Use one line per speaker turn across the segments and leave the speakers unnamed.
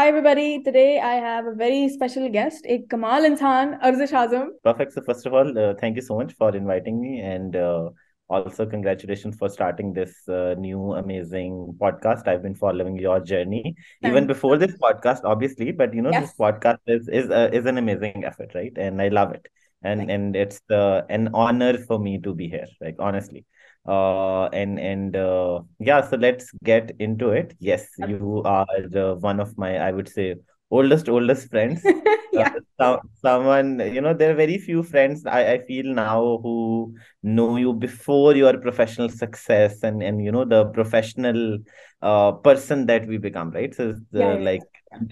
Hi everybody. Today I have a very special guest, a Kamal Insan, Arzish Azam.
Perfect. So first of all, uh, thank you so much for inviting me, and uh, also congratulations for starting this uh, new amazing podcast. I've been following your journey even before this podcast, obviously, but you know
Yes.
this podcast is is uh, is an amazing effort, right? And I love it, and and it's uh, an honor for me to be here, like honestly. Uh, and and uh, yeah, so let's get into it. Yes, you are uh, one of my, I would say, oldest oldest friends. Uh,
Yeah.
so, someone, you know, there are very few friends I, I feel now who know you before your professional success and and you know the professional uh person that we become, right? So it's
Yeah,
like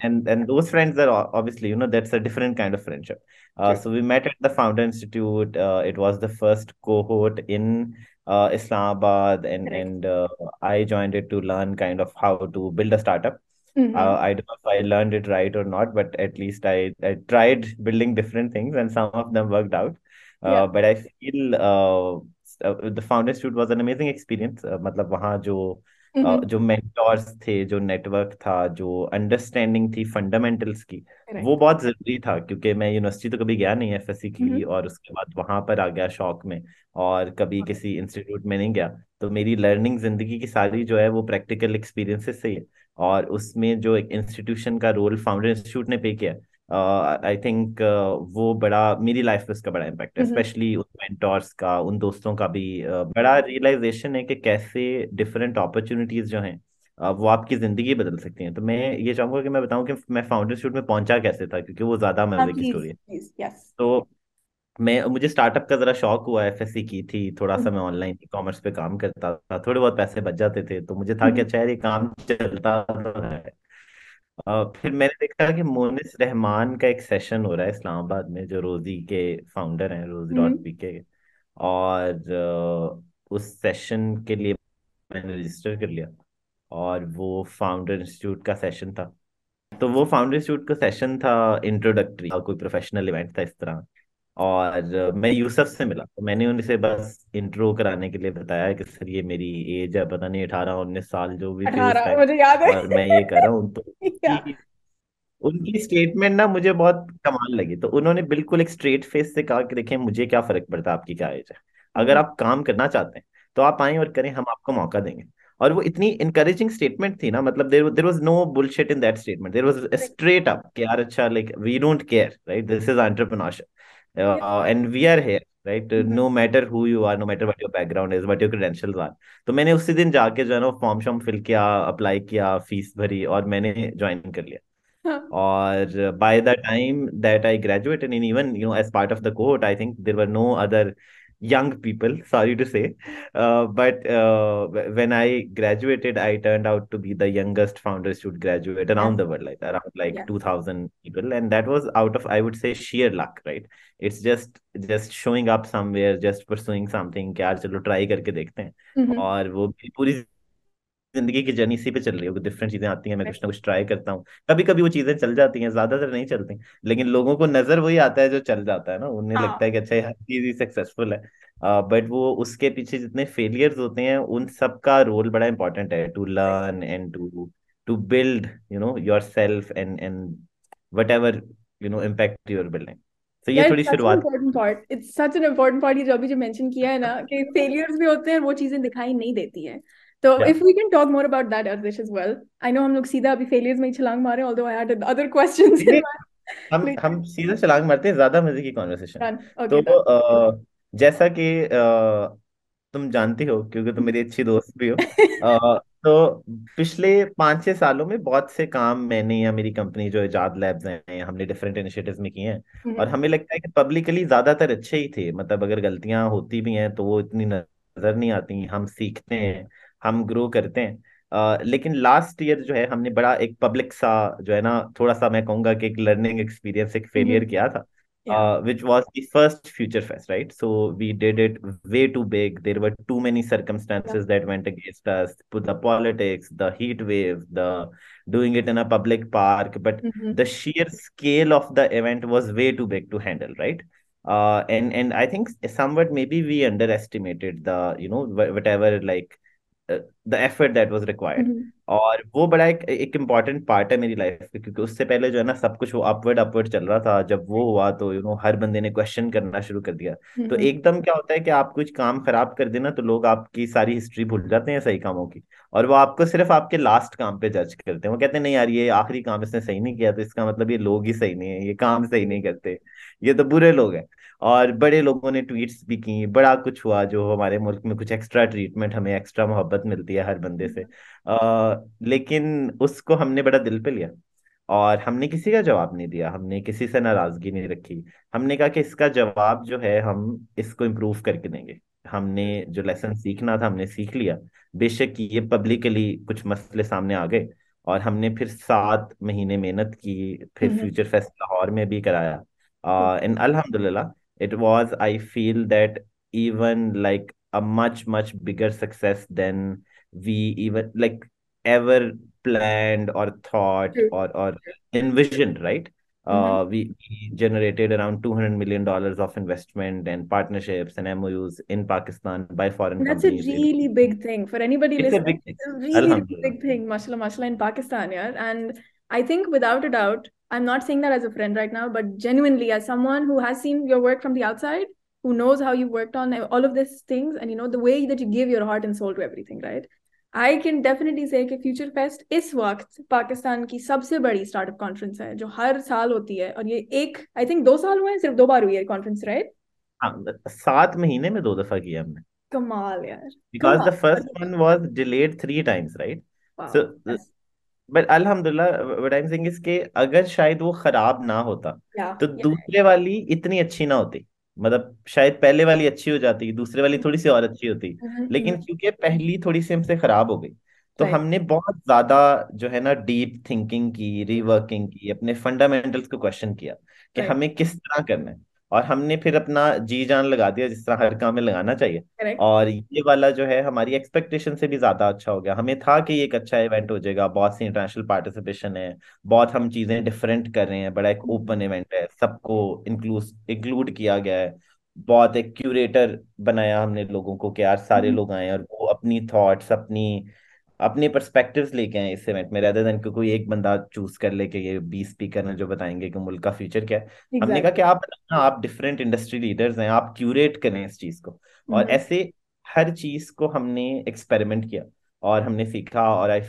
and and those friends are obviously, you know, that's a different kind of friendship. Uh,
True.
so we met at the Founder Institute. Uh, it was the first cohort in uh, Islamabad, and
Correct.
and uh, I joined it to learn kind of how to build a startup.
Mm-hmm.
Uh, I don't know if I learned it right or not, but at least I, I tried building different things and some of them worked out.
Yeah.
Uh, but I feel uh, s- uh, the Founder Institute was an amazing experience. Uh, मतलब वहाँ जो uh. जो mentors थे, जो network था, जो understanding थी fundamentals की,
Correct.
वो बहुत ज़रूरी था क्योंकि मैं यूनिवर्सिटी तो कभी गया नहीं एफएससी के लिए. और उसके बाद वहाँ पर आ गया शौक में और कभी किसी इंस्टीट्यूट में नहीं गया तो मेरी लर्निंग ज़िंदगी की सारी जो है वो प्रैक्टिकल एक्सपीरियंसेस से ही है और उसमें जो एक इंस्टीट्यूशन का रोल फाउंडर इंस्टीट्यूट ने पे किया आई थिंक वो बड़ा मेरी लाइफ पे उसका बड़ा इम्पैक्ट है. स्पेशली उन मेंटोर्स का उन दोस्तों का भी uh, बड़ा रियलाइजेशन है कि कैसे डिफरेंट अपॉर्चुनिटीज़ जो हैं uh, वो आपकी ज़िंदगी बदल सकती हैं तो मैं ये चाहूँगा कि मैं बताऊँ कि मैं फाउंडर शूट में पहुँचा कैसे था क्योंकि वो ज़्यादा
हाँ,
मज़े की स्टोरी है. तो मैं मुझे स्टार्टअप का जरा शौक हुआ एफएससी की थी थोड़ा सा
Mm-hmm.
मैं ऑनलाइन ई कॉमर्स पे काम करता था थोड़े बहुत पैसे बच जाते थे तो मुझे था कि
Mm-hmm.
अच्छा यार ये काम चलता तो है अ, फिर मैंने देखा कि मोनिस रहमान का एक सेशन हो रहा है इस्लामाबाद में जो रोजी के फाउंडर हैं रोजी डॉट
Mm-hmm.
पी के। और अ, उस सेशन के लिए मैंने रजिस्टर कर लिया। और वो फाउंडर इंस्टीट्यूट का सेशन था। तो वो फाउंडर इंस्टीट्यूट का सेशन था इंट्रोडक्टरी कोई प्रोफेशनल इवेंट था इस तरह। और मैं यूसुफ से मिला। तो मैंने उनसे बस इंट्रो कराने के लिए बताया कि सर ये मेरी एज है पता नहीं अठारह उन्नीस साल जो भी थी
मुझे याद है।
और मैं ये कर रहा हूँ तो उनकी स्टेटमेंट ना मुझे बहुत कमाल लगी। तो उन्होंने बिल्कुल एक स्ट्रेट फेस से कहा कि देखिए मुझे क्या फ़र्क पड़ता है आपकी क्या एज है? अगर
हम्म।
आप काम करना चाहते हैं तो आप आए और करें हम आपको मौका देंगे। और वो इतनी इनकरेजिंग स्टेटमेंट थी ना मतलब there there was no bullshit in that statement there was straight up कि यार अच्छा like we don't care right this is entrepreneurship and we are here right
hmm
no matter who you are no matter what your background is what your credentials are तो मैंने उसी दिन जाके जो है ना फॉर्म शॉर्म फिल किया अप्लाई किया फ़ीस भरी और मैंने ज्वाइन कर लिया।
और
or by the time that I graduated, and even you know, as part of the cohort, I think there were no other young people sorry to say uh, but uh, when i graduated i turned out to be the youngest founders should graduate around yeah. the world like around like
yeah.
2000 people and that was out of i would say sheer luck right it's just just showing up somewhere just pursuing something or chalo
mm-hmm.
ज़िंदगी की journey इसी पे चल रही है different चीज़ें आती हैं मैं कुछ ना कुछ ट्राई करता हूँ। कभी कभी वो चीज़ें चल जाती हैं ज़्यादातर नहीं चलती लेकिन लोगों को नज़र वही आता है जो चल जाता है ना उन्हें
हाँ।
लगता है कि अच्छा हर चीज़ ही सक्सेसफुल है। बट uh, वो उसके पीछे जितने फेलियर्स होते हैं उन सब का रोल बड़ा इंपॉर्टेंट है to learn and to to build you know yourself and and whatever you know impact your building तो ये थोड़ी शुरुआत
it's such an important part ये जो अभी जो मेंशन किया है ना कि फेलियर्स भी होते हैं वो चीज़ें दिखाई नहीं देती हैं। तो
या
if we can talk more about that अर्दिश as well I know हम लोग सीधा अभी फेलियर्स में ही छलांग मारे हैड अदर क्वेश्चंस इन
नहीं हम हम सीधा छलांग मारते हैं ज़्यादा मज़े की कॉन्वर्सेशन
डन
तो अ, जैसा कि अ, तुम जानती हो क्योंकि तुम मेरी अच्छी दोस्त भी हो अ, तो पिछले पाँच छह सालों में बहुत से काम मैंने या मेरी कंपनी जो इजाद लैब्स हैं हमने डिफरेंट इनिशिएटिव्स में किए हैं और हमें लगता है कि पब्लिकली ज़्यादातर अच्छे ही थे। मतलब अगर गलतियाँ होती भी हैं तो वो इतनी नज़र नहीं आती हम सीखते हैं। हम ग्रो करते हैं। लेकिन लास्ट ईयर जो है हमने बड़ा एक पब्लिक सा जो है ना थोड़ा सा मैं कहूँगा कि एक लर्निंग एक्सपीरियंस एक हम्म। फेलियर किया था। Which was the first future fest right so we did it way too big there were too many circumstances politics the heat wave the doing it in a public park but the sheer scale of the event was way too big to handle right and and I think somewhat maybe we underestimated the you know whatever like the effort that was required. और वो बड़ा एक एक important part है मेरी life का क्योंकि उससे पहले जो है ना सब कुछ वो अपवर्ड अपवर्ड चल रहा था। जब वो हुआ तो यू नो हर बंदे ने क्वेश्चन करना शुरू कर दिया। तो
हम्म
एकदम क्या होता है कि आप कुछ काम खराब कर देना तो लोग आपकी सारी हिस्ट्री भूल जाते हैं सही कामों की। और वो आपको सिर्फ़ आपके लास्ट काम पे जज करते हैं। वो कहते हैं नहीं यार ये आखिरी काम इसने सही नहीं किया तो इसका मतलब ये लोग ही सही नहीं है ये काम सही नहीं करते। ये तो बुरे लोग हैं। और बड़े लोगों ने ट्वीट्स भी की बड़ा कुछ हुआ जो हमारे मुल्क में कुछ एक्स्ट्रा ट्रीटमेंट हमें एक्स्ट्रा मोहब्बत मिलती है हर बंदे से। आ, लेकिन उसको हमने बड़ा दिल पे लिया और हमने किसी का जवाब नहीं दिया हमने किसी से नाराज़गी नहीं रखी। हमने कहा कि इसका जवाब जो है हम इसको इम्प्रूव करके देंगे। हमने जो लेसन सीखना था हमने सीख लिया। बेशक ये पब्लिकली कुछ मसले सामने आ गए और हमने फिर सात महीने मेहनत की फिर
हम्म।
फ्यूचर फेस्ट लाहौर में भी कराया। एंड अल्हम्दुलिल्लाह it was i feel that even like a much much bigger success than we even like ever planned or thought or or envisioned right
Mhm.
uh we, we generated around 200 million dollars of investment and partnerships and MOUs in Pakistan by foreign
That's a
companies it,
really big thing for anybody
it's a
listening.
big thing
It's a really, really big thing, mashallah, mashallah, in Pakistan, yeah. And I think without a doubt, I'm not saying that as a friend right now, but genuinely as someone who has seen your work from the outside, who knows how you worked on all of these things, and you know the way that you give your heart and soul to everything, right? I can definitely say कि future fest इस वक्त पाकिस्तान की सबसे बड़ी startup conference है जो हर साल होती है और ये एक आई थिंक दो साल हुए हैं सिर्फ दो बार हुई है कॉन्फ्रेंस राइट
हाँ सात महीने में दो दफा किया हमने
कमाल यार
because
कमाल
the first one was delayed three times right
wow
so But अल्हम्दुलिल्लाह what I am saying is कि अगर शायद वो खराब ना होता तो दूसरे वाली इतनी अच्छी ना होती। मतलब शायद पहले वाली अच्छी हो जाती दूसरे वाली थोड़ी सी और अच्छी होती। लेकिन क्योंकि पहली थोड़ी सी हमसे खराब हो गई तो हमने बहुत ज़्यादा जो है ना डीप थिंकिंग की रिवर्किंग की अपने फंडामेंटल्स को क्वेश्चन किया कि हमें किस तरह करना है। और हमने फिर अपना जी जान लगा दिया जिस तरह हर काम में लगाना चाहिए।
करेक्ट
और ये वाला जो है हमारी एक्सपेक्टेशन से भी ज़्यादा अच्छा हो गया। हमें था कि ये एक अच्छा इवेंट हो जाएगा बहुत सी इंटरनेशनल पार्टिसिपेशन है बहुत हम चीज़ें डिफरेंट कर रहे हैं बड़ा एक ओपन इवेंट है सबको इंक्लूड इंक्लूड किया गया है। बहुत एक क्यूरेटर बनाया हमने लोगों को कि यार सारे लोग आए और वो अपनी थॉट्स अपनी अपने पर्सपेक्टिव्स लेके आए इस इवेंट में रेदर देन कोई एक बंदा चूज़ कर ले कि ये बीस स्पीकर हैं जो बताएँगे कि मुल्क का फ्यूचर क्या है। हमने कहा कि आप आप डिफरेंट इंडस्ट्री लीडर्स हैं आप क्यूरेट करें इस चीज़ को। और ऐसे हर चीज़ को हमने एक्सपेरिमेंट किया और हमने सीखा और आई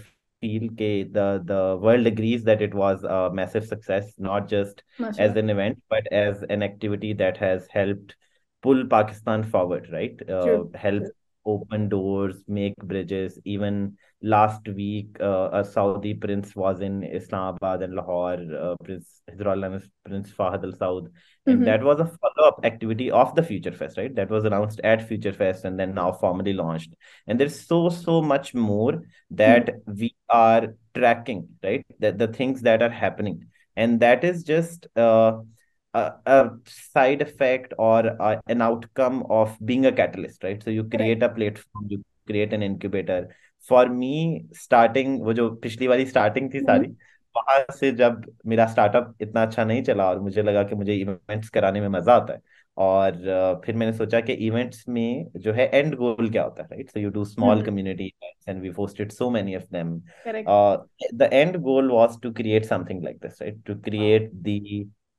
feel के the the world agrees that it was a massive success not just as
माशाल्लाह
an event but as an activity that has helped pull Pakistan forward right? Uh, help open doors make bridges. Even last week uh, a Saudi prince was in Islamabad and Lahore uh, Prince Royal Prince Fahad Al Saud and that was a follow-up activity of the Future Fest right? That was announced at Future Fest and then now formally launched. And there's so so much more that we are tracking right? That the things that are happening. And that is just uh, a, a side effect or a, an outcome of being a catalyst right so you
correct
create a platform you create an incubator for me starting वो जो पिछली वाली starting थी सारी वहां से जब मेरा स्टार्टअप इतना अच्छा नहीं चला और मुझे लगा कि मुझे इवेंट्स कराने में मजा आता है और uh, फिर मैंने सोचा कि इवेंट्स में जो है एंड गोल क्या होता है right so you do small community events and we hosted so many of them
correct
the end goal was to create something like this right to create the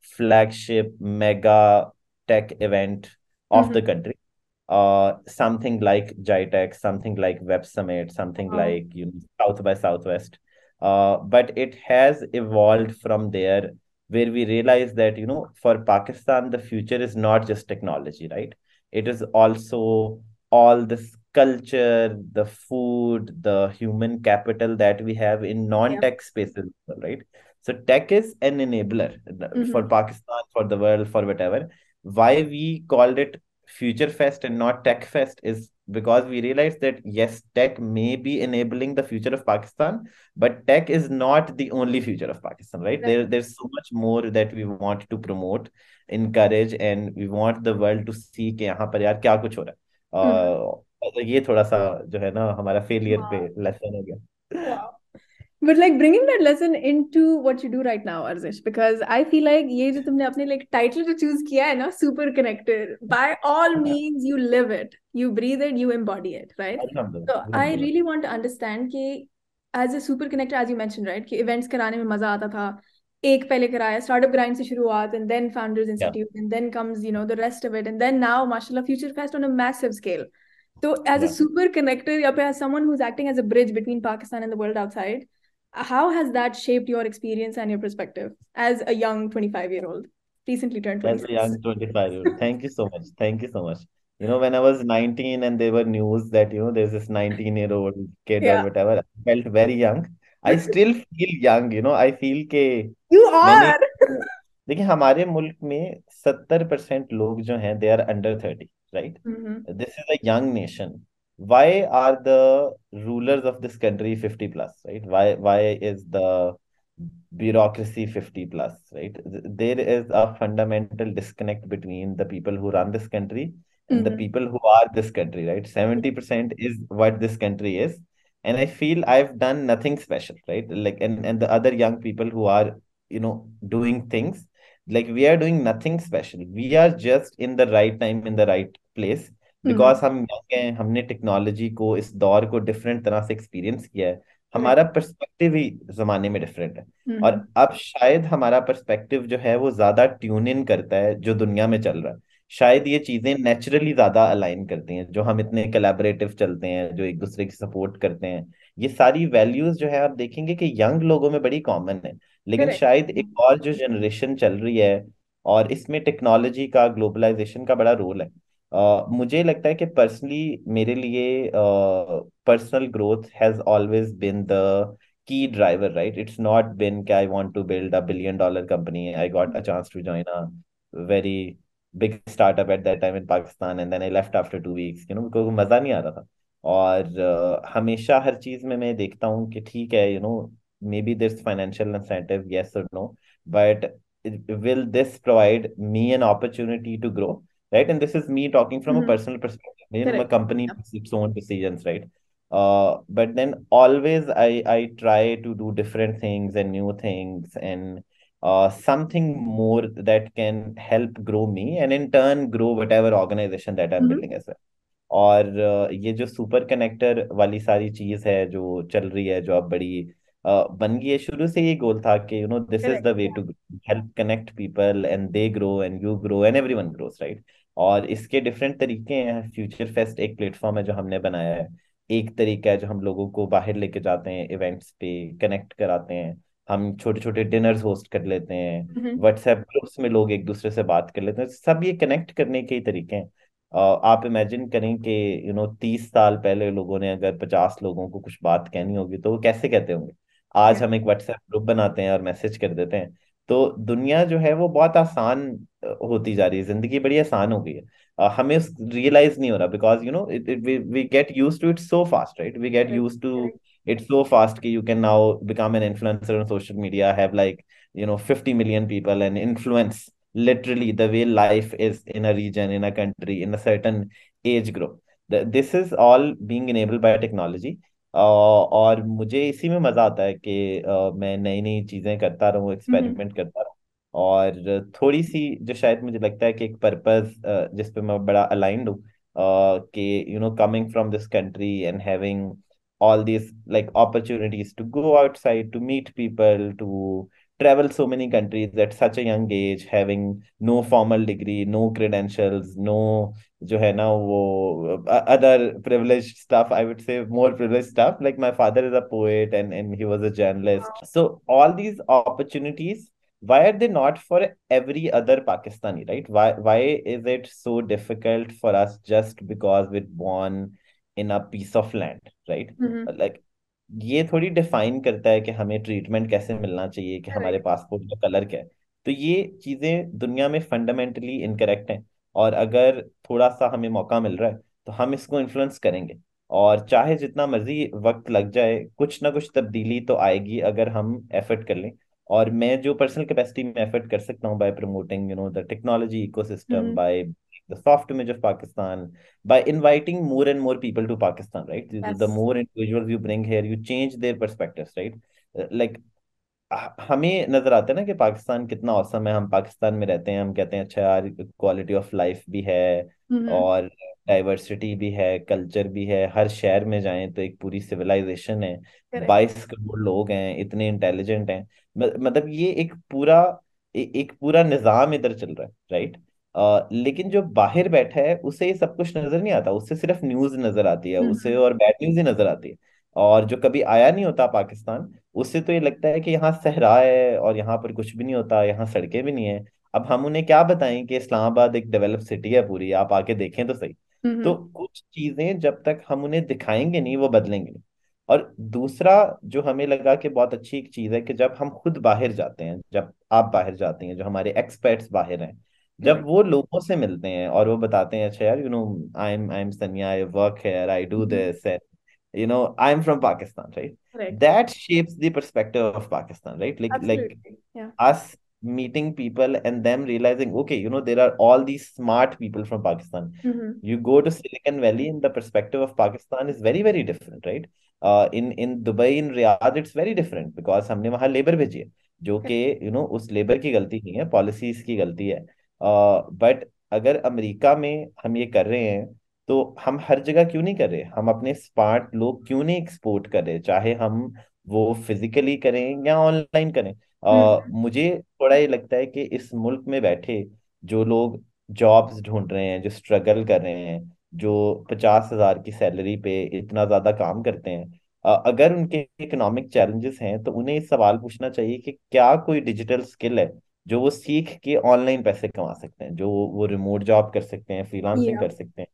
flagship mega tech event of the country uh, something like JITEX, something like Web Summit, something
wow
like you know, South by Southwest. Uh, but it has evolved from there where we realize that, you know, for Pakistan, the future is not just technology, right? It is also all this culture, the food, the human capital that we have in non-tech spaces, right? So tech is an enabler for Pakistan, for the world, for whatever. Why we called it Future Fest and not Tech Fest is because we realized that yes, tech may be enabling the future of Pakistan, but tech is not the only future of Pakistan, right? There, there's so much more that we want to promote, encourage, and we want the world to see कि यहाँ पर यार क्या कुछ हो रहा है uh, ये थोड़ा सा जो है ना हमारा फेलियर पे लेसन हो गया
wow But like bringing that lesson into what you do right now, Arzish, because I feel like ये जो तुमने अपने like title जो choose किया है ना, super connector. By all means, you live it, you breathe it, you embody it, right? So I really want to understand कि as a super connector as you mention right कि events कराने में मजा आता था एक पहले कराया स्टार्टअप ग्राइंड से शुरुआत and then founders institute and then comes you know the rest of it and then now माशाल्लाह future fest on a massive scale so as yeah. a super connector or as someone who's acting as a bridge between pakistan and the world outside how has that shaped your experience and your perspective as a young 25 year old recently turned 26
as a young 25 year old thank you so much thank you so much you know when i was 19 and there were news that you know there's this 19 year old kid yeah. or whatever i felt very young i still feel young you know i feel ke
you are
देखिए हमारे मुल्क में सत्तर percent लोग जो हैं they are under thirty right this is a young nation why are the rulers of this country 50 plus right why why is the bureaucracy 50 plus right there is a fundamental disconnect between the people who run this country and the mm-hmm. people who are this country, right? 70% is what this country is. And I feel I've done nothing special, right? Like, and, and the other young people who are, you know, doing things, like we are doing nothing special. We are just in the right time, in the right place. Because हम young हैं हमने technology को इस दौर को different तरह से experience किया है। हमारा पर्सपेक्टिव ही जमाने में डिफरेंट है। और अब शायद हमारा पर्सपेक्टिव जो है वो ज़्यादा ट्यून इन करता है जो दुनिया में चल रहा है। शायद ये चीज़ें नेचुरली ज़्यादा अलाइन करती हैं जो हम इतने कलेबरेटिव चलते हैं जो एक दूसरे की सपोर्ट करते हैं। ये सारी वैल्यूज़ जो है आप देखेंगे कि यंग लोगों में बड़ी कॉमन है। लेकिन शायद एक और जो जनरेशन चल रही है और इसमें टेक्नोलॉजी का ग्लोबलाइजेशन का बड़ा रोल है। मुझे लगता है कि पर्सनली मेरे लिए personal growth has always been the key driver right it's not been के I want to build a billion dollar company I got a chance to join a very big startup at that time in Pakistan and then I left after two weeks you know क्योंकि मज़ा नहीं आ रहा था। और uh, हमेशा हर चीज़ में मैं देखता हूँ कि ठीक है you know maybe this financial incentive yes और no but will this provide me an opportunity to grow right and this is me talking from mm-hmm. a personal perspective you know, my company yeah. makes its own decisions right uh, but then always I I try to do different things and new things and uh, something more that can help grow me and in turn grow whatever organization that I'm mm-hmm. building as well. और uh, ये जो super connector वाली सारी चीज है जो चल रही है जो अब बड़ी uh, बन गई है शुरू से ये गोल था कि you know this is the way to help connect people and they grow and you grow and everyone grows right और इसके डिफरेंट तरीके हैं फ्यूचर फेस्ट एक प्लेटफॉर्म है जो हमने बनाया है। एक तरीका है जो हम लोगों को बाहर लेके जाते हैं इवेंट्स पे कनेक्ट कराते हैं। हम छोटे छोटे डिनर्स होस्ट कर लेते हैं। व्हाट्सएप ग्रुप्स में लोग एक दूसरे से बात कर लेते हैं। सब ये कनेक्ट करने के ही तरीके हैं। आप इमेजिन करें कि यू नो तीस साल पहले लोगों ने अगर पचास लोगों को कुछ बात कहनी होगी तो वो कैसे कहते होंगे? आज हम्म। हम एक व्हाट्सएप ग्रुप बनाते हैं और मैसेज कर देते हैं। तो दुनिया जो है वो बहुत आसान होती जा रही है। ज़िंदगी बड़ी आसान हो गई है। uh, हमें रियलाइज़ नहीं हो रहा because you know it we get used to it so fast right we get used to it so fast कि you can now become an influencer on social media have like you know fifty million people and influence literally the way life is in a region in a country in a certain age group this is all being enabled by technology और मुझे इसी में मज़ा आता है कि मैं नई नई चीज़ें करता रहूँ एक्सपेरिमेंट करता रहूँ और थोड़ी सी जो शायद मुझे लगता है कि एक पर्पस जिस मैं बड़ा अलाइंड हूँ कि you know coming from this country and having all this like opportunities to go outside to meet people to travel so many countries at such a age having no formal degree no credentials no जो है ना वो other privilege stuff I would say more privilege stuff like my father is a poet and and he was a journalist so all these opportunities why are they not for every other Pakistani right why why is it so difficult for us just because we born in a piece of land right like ये थोड़ी define करता है कि हमें treatment कैसे मिलना चाहिए कि हमारे पासपोर्ट का कलर क्या है। तो ये चीज़ें दुनिया में फंडामेंटली इनकरेक्ट हैं। और अगर थोड़ा सा हमें मौका मिल रहा है तो हम इसको इन्फ्लुएंस करेंगे। और चाहे जितना मर्ज़ी वक्त लग जाए कुछ ना कुछ तब्दीली तो आएगी अगर हम एफर्ट कर लें। और मैं जो पर्सनल कैपेसिटी में एफर्ट कर सकता हूँ by promoting you know the technology ecosystem by the soft image of Pakistan by inviting more and more people to Pakistan right the more individual you bring here you change their perspective right like हमें नज़र आता है ना कि पाकिस्तान कितना awesome है। हम पाकिस्तान में रहते हैं हम कहते हैं अच्छा यार क्वालिटी ऑफ़ लाइफ भी है और डाइवर्सिटी भी है कल्चर भी है। हर शहर में जाएँ तो एक पूरी सिविलाइजेशन है। बाईस करोड़ लोग हैं इतने इंटेलिजेंट हैं। मतलब ये एक पूरा ए, एक पूरा निज़ाम इधर चल रहा है राइट अ, लेकिन जो बाहर बैठा है उसे ये सब कुछ नज़र नहीं आता। उसे सिर्फ़ न्यूज़ नज़र आती है उसे
हम्म
और बैड न्यूज़ ही नज़र आती है। और जो कभी आया नहीं होता पाकिस्तान उससे तो ये लगता है कि यहाँ सहरा है और यहाँ पर कुछ भी नहीं होता यहाँ सड़कें भी नहीं है। अब हम उन्हें क्या बताएँ कि इस्लामाबाद एक डेवलप सिटी है पूरी आप आके देखें तो सही। तो
हम्म।
कुछ चीज़ें जब तक हम उन्हें दिखाएँगे नहीं वो बदलेंगे नहीं। और दूसरा जो हमें लगा कि बहुत अच्छी एक चीज़ है कि जब हम खुद बाहर जाते हैं जब आप बाहर जाते हैं जो हमारे एक्सपर्ट्स बाहर हैं जब वो लोगों से मिलते हैं और वो बताते हैं अच्छा यार you know I am I am Sania I work here I do this you know i'm from pakistan right
correct
that shapes the perspective of pakistan right like Absolutely.
like या
us meeting people and them realizing okay you know there are all these smart people from pakistan
hmm
you go to silicon valley and the perspective of pakistan is very very different right uh, in in dubai in riyadh it's very different because हमने वहाँ labour भेजी है जो कि you no उस labour की गलती नहीं है पॉलिसीज़ की गलती है बट अगर अमेरिका में हम ये कर रहे हैं तो हम हर जगह क्यों नहीं कर? रहे हम अपने स्मार्ट लोग क्यों नहीं एक्सपोर्ट कर? रहे चाहे हम वो फिजिकली करें या ऑनलाइन करें। अ,
हम्म
मुझे थोड़ा ये लगता है कि इस मुल्क में बैठे जो लोग जॉब्स ढूंढ रहे हैं जो स्ट्रगल कर रहे हैं जो पचास हज़ार की सैलरी पे इतना ज़्यादा काम करते हैं अगर उनके इकोनॉमिक चैलेंजेस हैं तो उन्हें सवाल पूछना चाहिए कि क्या कोई डिजिटल स्किल है? जो वो सीख के ऑनलाइन पैसे कमा सकते हैं जो वो रिमोट जॉब कर सकते हैं फ्रीलांसिंग कर सकते हैं।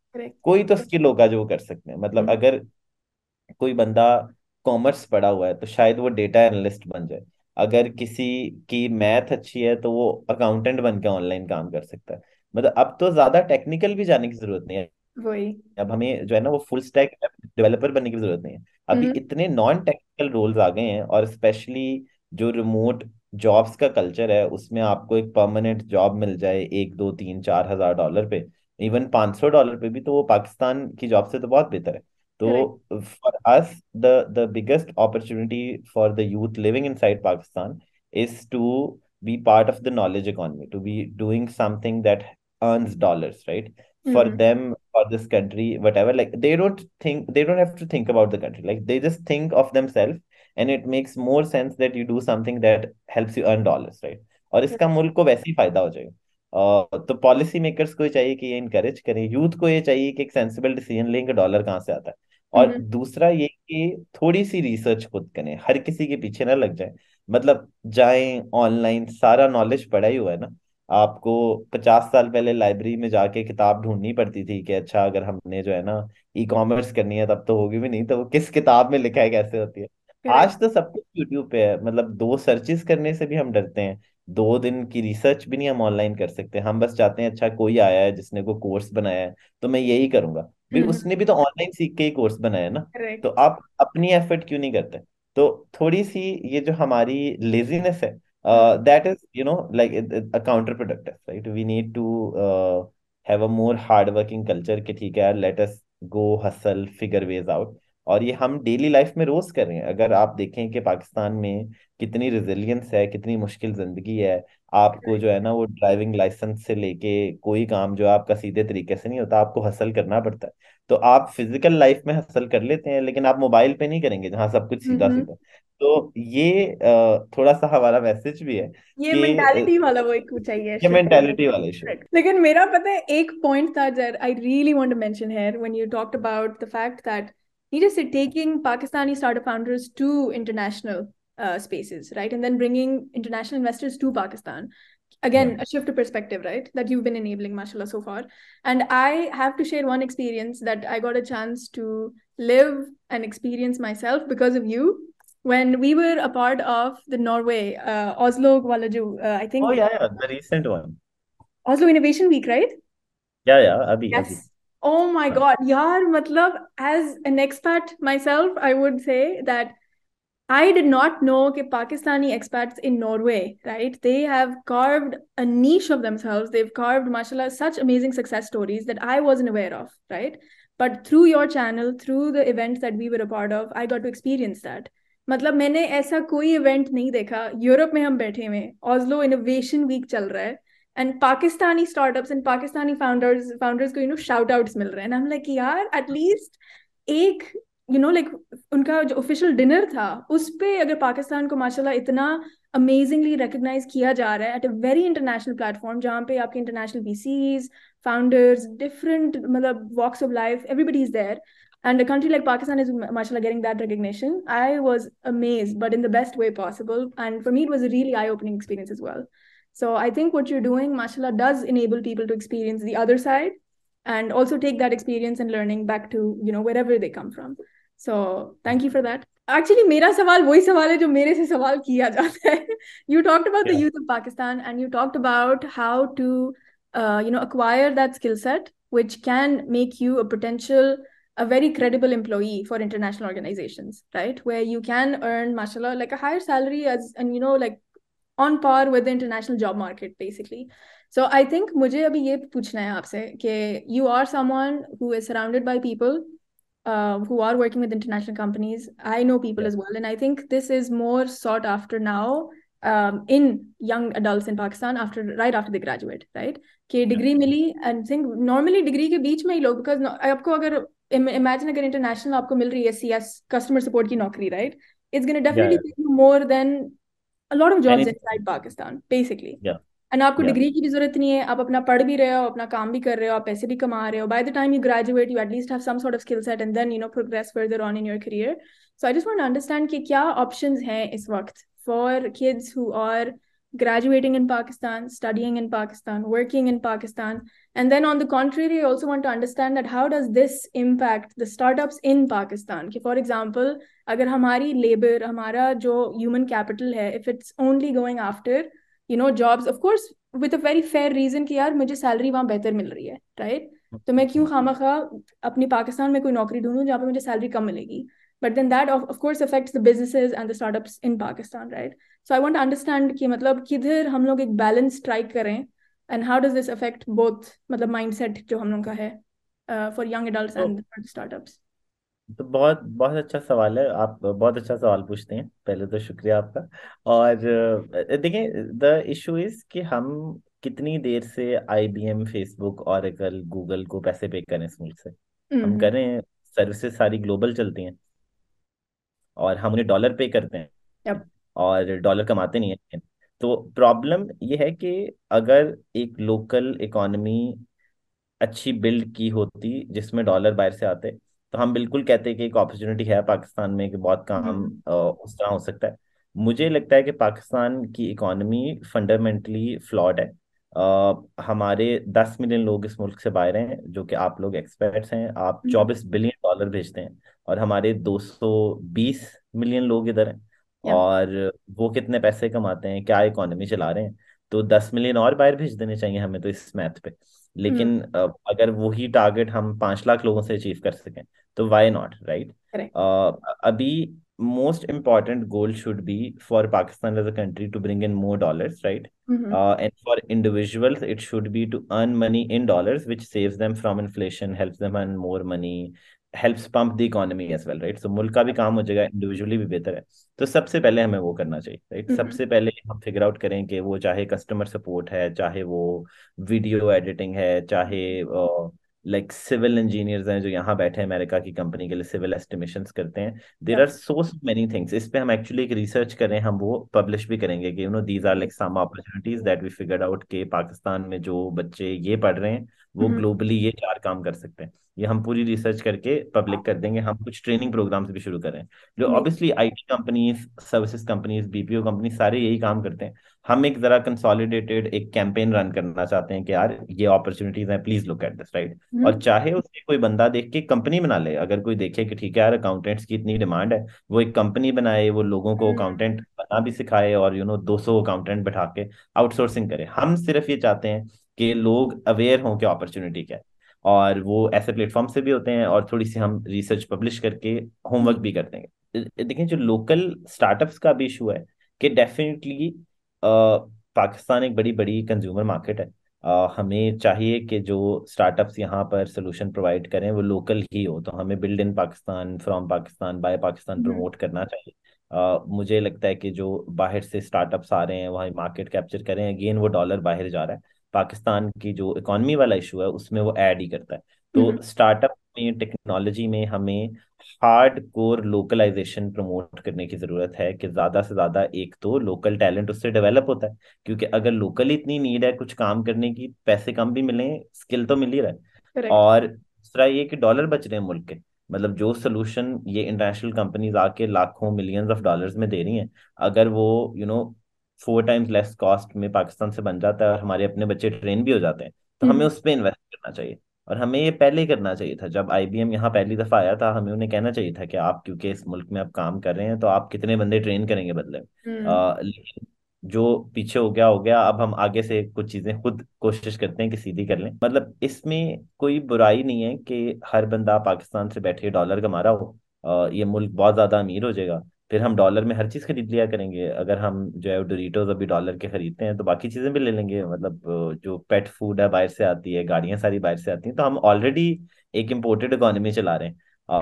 कोई तो स्किल होगा जो वो कर सकते हैं। मतलब
हम्म
अगर कोई बंदा कॉमर्स पढ़ा हुआ है तो शायद वो डेटा एनालिस्ट बन जाए। अगर किसी की मैथ अच्छी है तो वो अकाउंटेंट बन के ऑनलाइन काम कर सकता है। मतलब अब तो ज़्यादा टेक्निकल भी जाने की ज़रूरत नहीं है।
वही।
अब हमें जो है ना वो फुल स्टैक डेवलपर बनने की ज़रूरत नहीं है। अभी
हम्म
इतने नॉन टेक्निकल रोल्स आ गए हैं और स्पेशली जो रिमोट जॉब्स का कल्चर है उसमें आपको एक परमानेंट जॉब मिल जाए एक दो तीन चार हज़ार डॉलर पे। इवन पाँच सौ डॉलर पे भी तो वो पाकिस्तान की जॉब से तो बहुत बेहतर है। तो for us the the biggest opportunity for the youth living inside Pakistan is to be part of the knowledge economy to be doing something that earn dollar right for them for this country whatever like they've to think about the country like they just think of themself and it makes more sense that you do something that helps you earn dollars, right? और इसका मुल्क को वैसे ही फ़ायदा हो जाएगा। तो policy makers को ये चाहिए कि ये इनकरेज करें। यूथ को ये चाहिए कि एक सेंसिबल डिसीज़न लें कि डॉलर कहाँ से आता है। और
हम्म
दूसरा ये कि थोड़ी सी रिसर्च खुद करें। हर किसी के पीछे ना लग जाए। मतलब जाए ऑनलाइन सारा नॉलेज पड़ा ही हुआ है ना। आपको पचास साल पहले लाइब्रेरी में जाके किताब ढूंढनी पड़ती थी कि अच्छा अगर हमने जो है ना ई कॉमर्स करनी है तब तो होगी भी नहीं। तो वो किस किताब में लिखा है कैसे होती है? आज तो सब कुछ यूट्यूब पे है। मतलब दो सर्चेस करने से भी हम डरते हैं। दो दिन की रिसर्च भी नहीं हम ऑनलाइन कर सकते। हम बस चाहते हैं अच्छा कोई आया है जिसने को कोर्स बनाया है तो मैं यही करूँगा। भाई
हम्म।
उसने भी तो ऑनलाइन सीख के ही कोर्स बनाया ना। तो आप अपनी एफर्ट क्यों नहीं करते? तो थोड़ी सी ये जो हमारी लेजीनेस है that is you know like counterproductive right we need to have a more hard working culture कि ठीक है let us go hustle figure ways out और ये हम डेली लाइफ में रोज कर रहे हैं। अगर आप देखें कि पाकिस्तान में कितनी रिजिलियंस है कितनी मुश्किल ज़िंदगी है आपको जो है ना वो ड्राइविंग लाइसेंस से लेके कोई काम जो आपका सीधे तरीके से नहीं होता आपको हसल करना पड़ता है। तो आप फ़िज़िकल लाइफ में हसल कर लेते हैं लेकिन आप मोबाइल पे नहीं करेंगे जहाँ सब कुछ सीधा सीधा। तो ये थोड़ा सा हमारा मैसेज भी है
ये मेंटालिटी वाला वो एक चाहिए
ये मेंटेलिटी वाला इशू.
लेकिन मेरा पता है एक पॉइंट था जर I really want to mention here when you talked about the fact that Nita said, taking Pakistani startup founders to international uh, spaces, right? And then bringing international investors to Pakistan. Again,
yeah.
a shift of perspective, right? That you've been enabling, mashallah, so far. And I have to share one experience that I got a chance to live and experience myself because of you when we were a part of the Norway, uh, Oslo Gwalaju, uh, I think.
Oh, yeah, yeah, the recent one.
Oslo Innovation Week, right?
Yeah, yeah, Abhi.
Yes. Abhi Oh my
हाँ
God. Yaar, matlab, as an expat myself, I would say that I did not know that Pakistani expats in Norway, right? They have carved a niche of themselves. They've carved, mashallah, such amazing success stories that I wasn't aware of, right? But through your channel, through the events that we were a part of, I got to experience that. मतलब मैंने ऐसा कोई event नहीं देखा Europe में हम बैठे हुए ऑस्लो इनोवेशन वीक चल रहा है and Pakistani startups and Pakistani founders founders को you know shout outs मिल रहे हैं and I'm like यार at least एक you know like उनका जो official dinner था उस पे अगर पाकिस्तान को माशाल्लाह इतना amazingly recognize किया जा रहा है at a very international platform जहाँ पे आपके international VCs founders different मतलब walks of life everybody is there and a country like Pakistan is mashallah getting that recognition I was amazed but in the best way possible and for me it was a really eye-opening experience as well so I think what you're doing, mashallah, does enable people to experience the other side and also take that experience and learning back to, you know, wherever they come from. So thank you for that. Actually, मेरा सवाल वही सवाल है जो मेरे से सवाल किया जाता है. You talked about yeah. the youth of Pakistan and you talked about how to, uh, you know, acquire that skill set, which can make you a potential a very credible employee for international organizations right where you can earn mashallah like a higher salary as and you know like on par with the international job market basically so i think मुझे अभी ये पूछना है आपसे कि you are someone who is surrounded by people uh, who are working with international companies i know people yeah. as well and i think this is more sought after now um, in young adults in pakistan after right after they graduate right कि degree milli and think normally degree के बीच में ही लोग because आपको अगर imagine अगर international आपको मिल रही है सी एस कस्टमर सपोर्ट की नौकरी right it's gonna definitely more than a lot of jobs inside Pakistan, basically.
Yeah.
And आपको डिग्री की भी जरूरत नहीं है आप अपना पढ़ भी रहे हो अपना काम भी कर रहे हो आप पैसे भी कमा रहे हो by the time you graduate you at least have some sort of skill set and then you know progress further on in your career so I just want to understand कि क्या options हैं इस वक्त for kids who are graduating in Pakistan, studying in Pakistan, working in Pakistan. And then on the contrary, I also want to understand that how does this impact the startups in Pakistan? For example, अगर हमारी labor, हमारा जो human capital है, if it's only going after, you know, jobs, of course, with a very fair reason कि यार मुझे salary वहाँ बेहतर मिल रही है, right? तो मैं क्यों खामा खा अपनी पाकिस्तान में कोई नौकरी ढूंढूं जहाँ पे मुझे सैलरी कम मिलेगी but then that of, of course affects the businesses and the startups in Pakistan right so I want to understand कि मतलब किधर हम लोग एक balance strike करें and how does this affect both मतलब mindset जो हम लोग का है uh, for young adults तो, and for startups
तो बहुत बहुत अच्छा सवाल है आप बहुत अच्छा सवाल पूछते हैं पहले तो शुक्रिया आपका और देखिए द इशू इज़ कि हम कितनी देर से आईबीएम फेसबुक ऑरेकल गूगल को पैसे पे करें इस मुल्क से हम हम्म। करें सर्विसेज़ सारी ग्लोबल चलती हैं और हम उन्हें डॉलर पे करते हैं
yep.
और डॉलर कमाते नहीं है तो प्रॉब्लम ये है कि अगर एक लोकल इकोनॉमी अच्छी बिल्ड की होती जिसमें डॉलर बाहर से आते तो हम बिल्कुल कहते हैं कि एक अपॉर्चुनिटी है पाकिस्तान में कि बहुत काम हम्म। उस तरह हो सकता है मुझे लगता है कि पाकिस्तान की इकोनॉमी फंडामेंटली फ्लॉड है Uh, हमारे 10 मिलियन लोग इस मुल्क से बाहर हैं जो कि आप लोग एक्सपर्ट्स हैं। आप 24 हम्म। बिलियन डॉलर भेजते हैं और हमारे 220 मिलियन लोग इधर हैं और वो कितने पैसे कमाते हैं क्या इकोनॉमी चला रहे हैं तो 10 मिलियन और बाहर भेज देने चाहिए हमें तो इस मैथ पे। लेकिन हम्म। अगर वही टारगेट हम पाँच लाख लोगों से अचीव कर सकें तो वाई नॉट राइट अभी most important goal should be for Pakistan as a country to bring in more dollars, right? Mm-hmm. Uh, and for individuals, it should be to earn money in dollars, which saves them from inflation, helps them earn more money, helps pump the economy as well, right? So मुल्क का भी काम हो जाएगा individually भी बेहतर है तो सबसे पहले हमें वो करना चाहिए राइट right? mm-hmm. सबसे पहले हम फिगर आउट करें कि वो चाहे कस्टमर सपोर्ट है चाहे वो वीडियो एडिटिंग है चाहे uh, लाइक सिविल इंजीनियर्स हैं जो यहाँ बैठे हैं अमेरिका की कंपनी के लिए सिविल एस्टिमेशन करते हैं। There are so many things इस पे हम एक्चुअली एक रिसर्च करें हम वो पब्लिश भी करेंगे कि you know these are like some opportunities that we figured out के पाकिस्तान में जो बच्चे ये पढ़ रहे हैं वो ग्लोबली हम्म। ये चार काम कर सकते हैं। ये हम पूरी रिसर्च करके पब्लिक कर देंगे हम कुछ ट्रेनिंग प्रोग्राम्स भी शुरू करें जो obviously IT companies services companies BPO company सारे यही काम करते हैं। हम एक जरा कंसोलिडेटेड एक कैंपेन रन करना चाहते हैं कि यार ये अपॉर्चुनिटीज़ हैं please look at this right और चाहे उसके कोई बंदा देख के कंपनी बना ले अगर कोई देखे कि ठीक है यार अकाउंटेंट्स की इतनी डिमांड है वो एक कंपनी बनाए वो लोगों को अकाउंटेंट हम्म। बना भी सिखाए और यू नो 200 अकाउंटेंट बैठा के आउटसोर्सिंग करे। हम सिर्फ़ ये चाहते हैं कि लोग अवेयर हों कि अपॉर्चुनिटी क्या है। और वो ऐसे प्लेटफॉर्म से भी होते हैं और थोड़ी सी हम रिसर्च पब्लिश करके होमवर्क भी करते हैं देखिए जो लोकल स्टार्टअप्स का भी इशू है कि डेफिनेटली पाकिस्तान एक बड़ी बड़ी कंज्यूमर मार्केट है। Uh, हमें चाहिए कि जो स्टार्टअप्स यहाँ पर सोल्यूशन प्रोवाइड करें वो लोकल ही हो। तो हमें build in Pakistan from Pakistan by Pakistan promote करना चाहिए। uh, मुझे लगता है कि जो बाहर से स्टार्टअप्स आ रहे हैं वहाँ मार्केट कैप्चर करें अगेन वो डॉलर बाहर जा रहा है। पाकिस्तान की जो इकोनॉमी वाला इशू है उसमें वो ऐड ही करता है। तो स्टार्टअप में टेक्नोलॉजी में हमें हार्ड कोर लोकलाइजेशन प्रमोट करने की ज़रूरत है कि ज़्यादा से ज़्यादा एक तो लोकल टैलेंट उससे डेवलप होता है क्योंकि अगर लोकल इतनी नीड है कुछ काम करने की पैसे कम भी मिले स्किल तो मिल ही रहा है। और दूसरा ये कि डॉलर बच रहे हैं मुल्क के मतलब जो सोल्यूशन ये इंटरनेशनल कंपनीज़ आके लाखों मिलियंस ऑफ़ डॉलर्स में दे रही हैं अगर वो you know four times less cost में पाकिस्तान से बन जाता है और हमारे अपने बच्चे ट्रेन भी हो जाते हैं तो हमें उस पर इन्वेस्ट करना चाहिए। और हमें ये पहले ही करना चाहिए था। जब आईबीएम यहाँ पहली दफ़ा आया था हमें उन्हें कहना चाहिए था कि आप क्योंकि इस मुल्क में आप काम कर रहे हैं तो आप कितने बंदे ट्रेन करेंगे बदले। में लेकिन जो पीछे हो गया हो गया अब हम आगे से कुछ चीज़ें खुद कोशिश करते हैं कि सीधी कर लें। मतलब इसमें कोई बुराई नहीं है कि हर बंदा पाकिस्तान से बैठे डॉलर कमा रहा हो ये मुल्क बहुत ज़्यादा अमीर हो जाएगा। फिर हम डॉलर में हर चीज़ खरीद लिया करेंगे। अगर हम जो है डोरीटोज अभी डॉलर के खरीदते हैं तो बाकी चीज़ें भी ले लेंगे। मतलब जो पेट फ़ूड है बाहर से आती है गाड़ियाँ सारी बाहर से आती हैं तो हम ऑलरेडी एक इम्पोर्टेड इकोनॉमी चला रहे हैं। आ,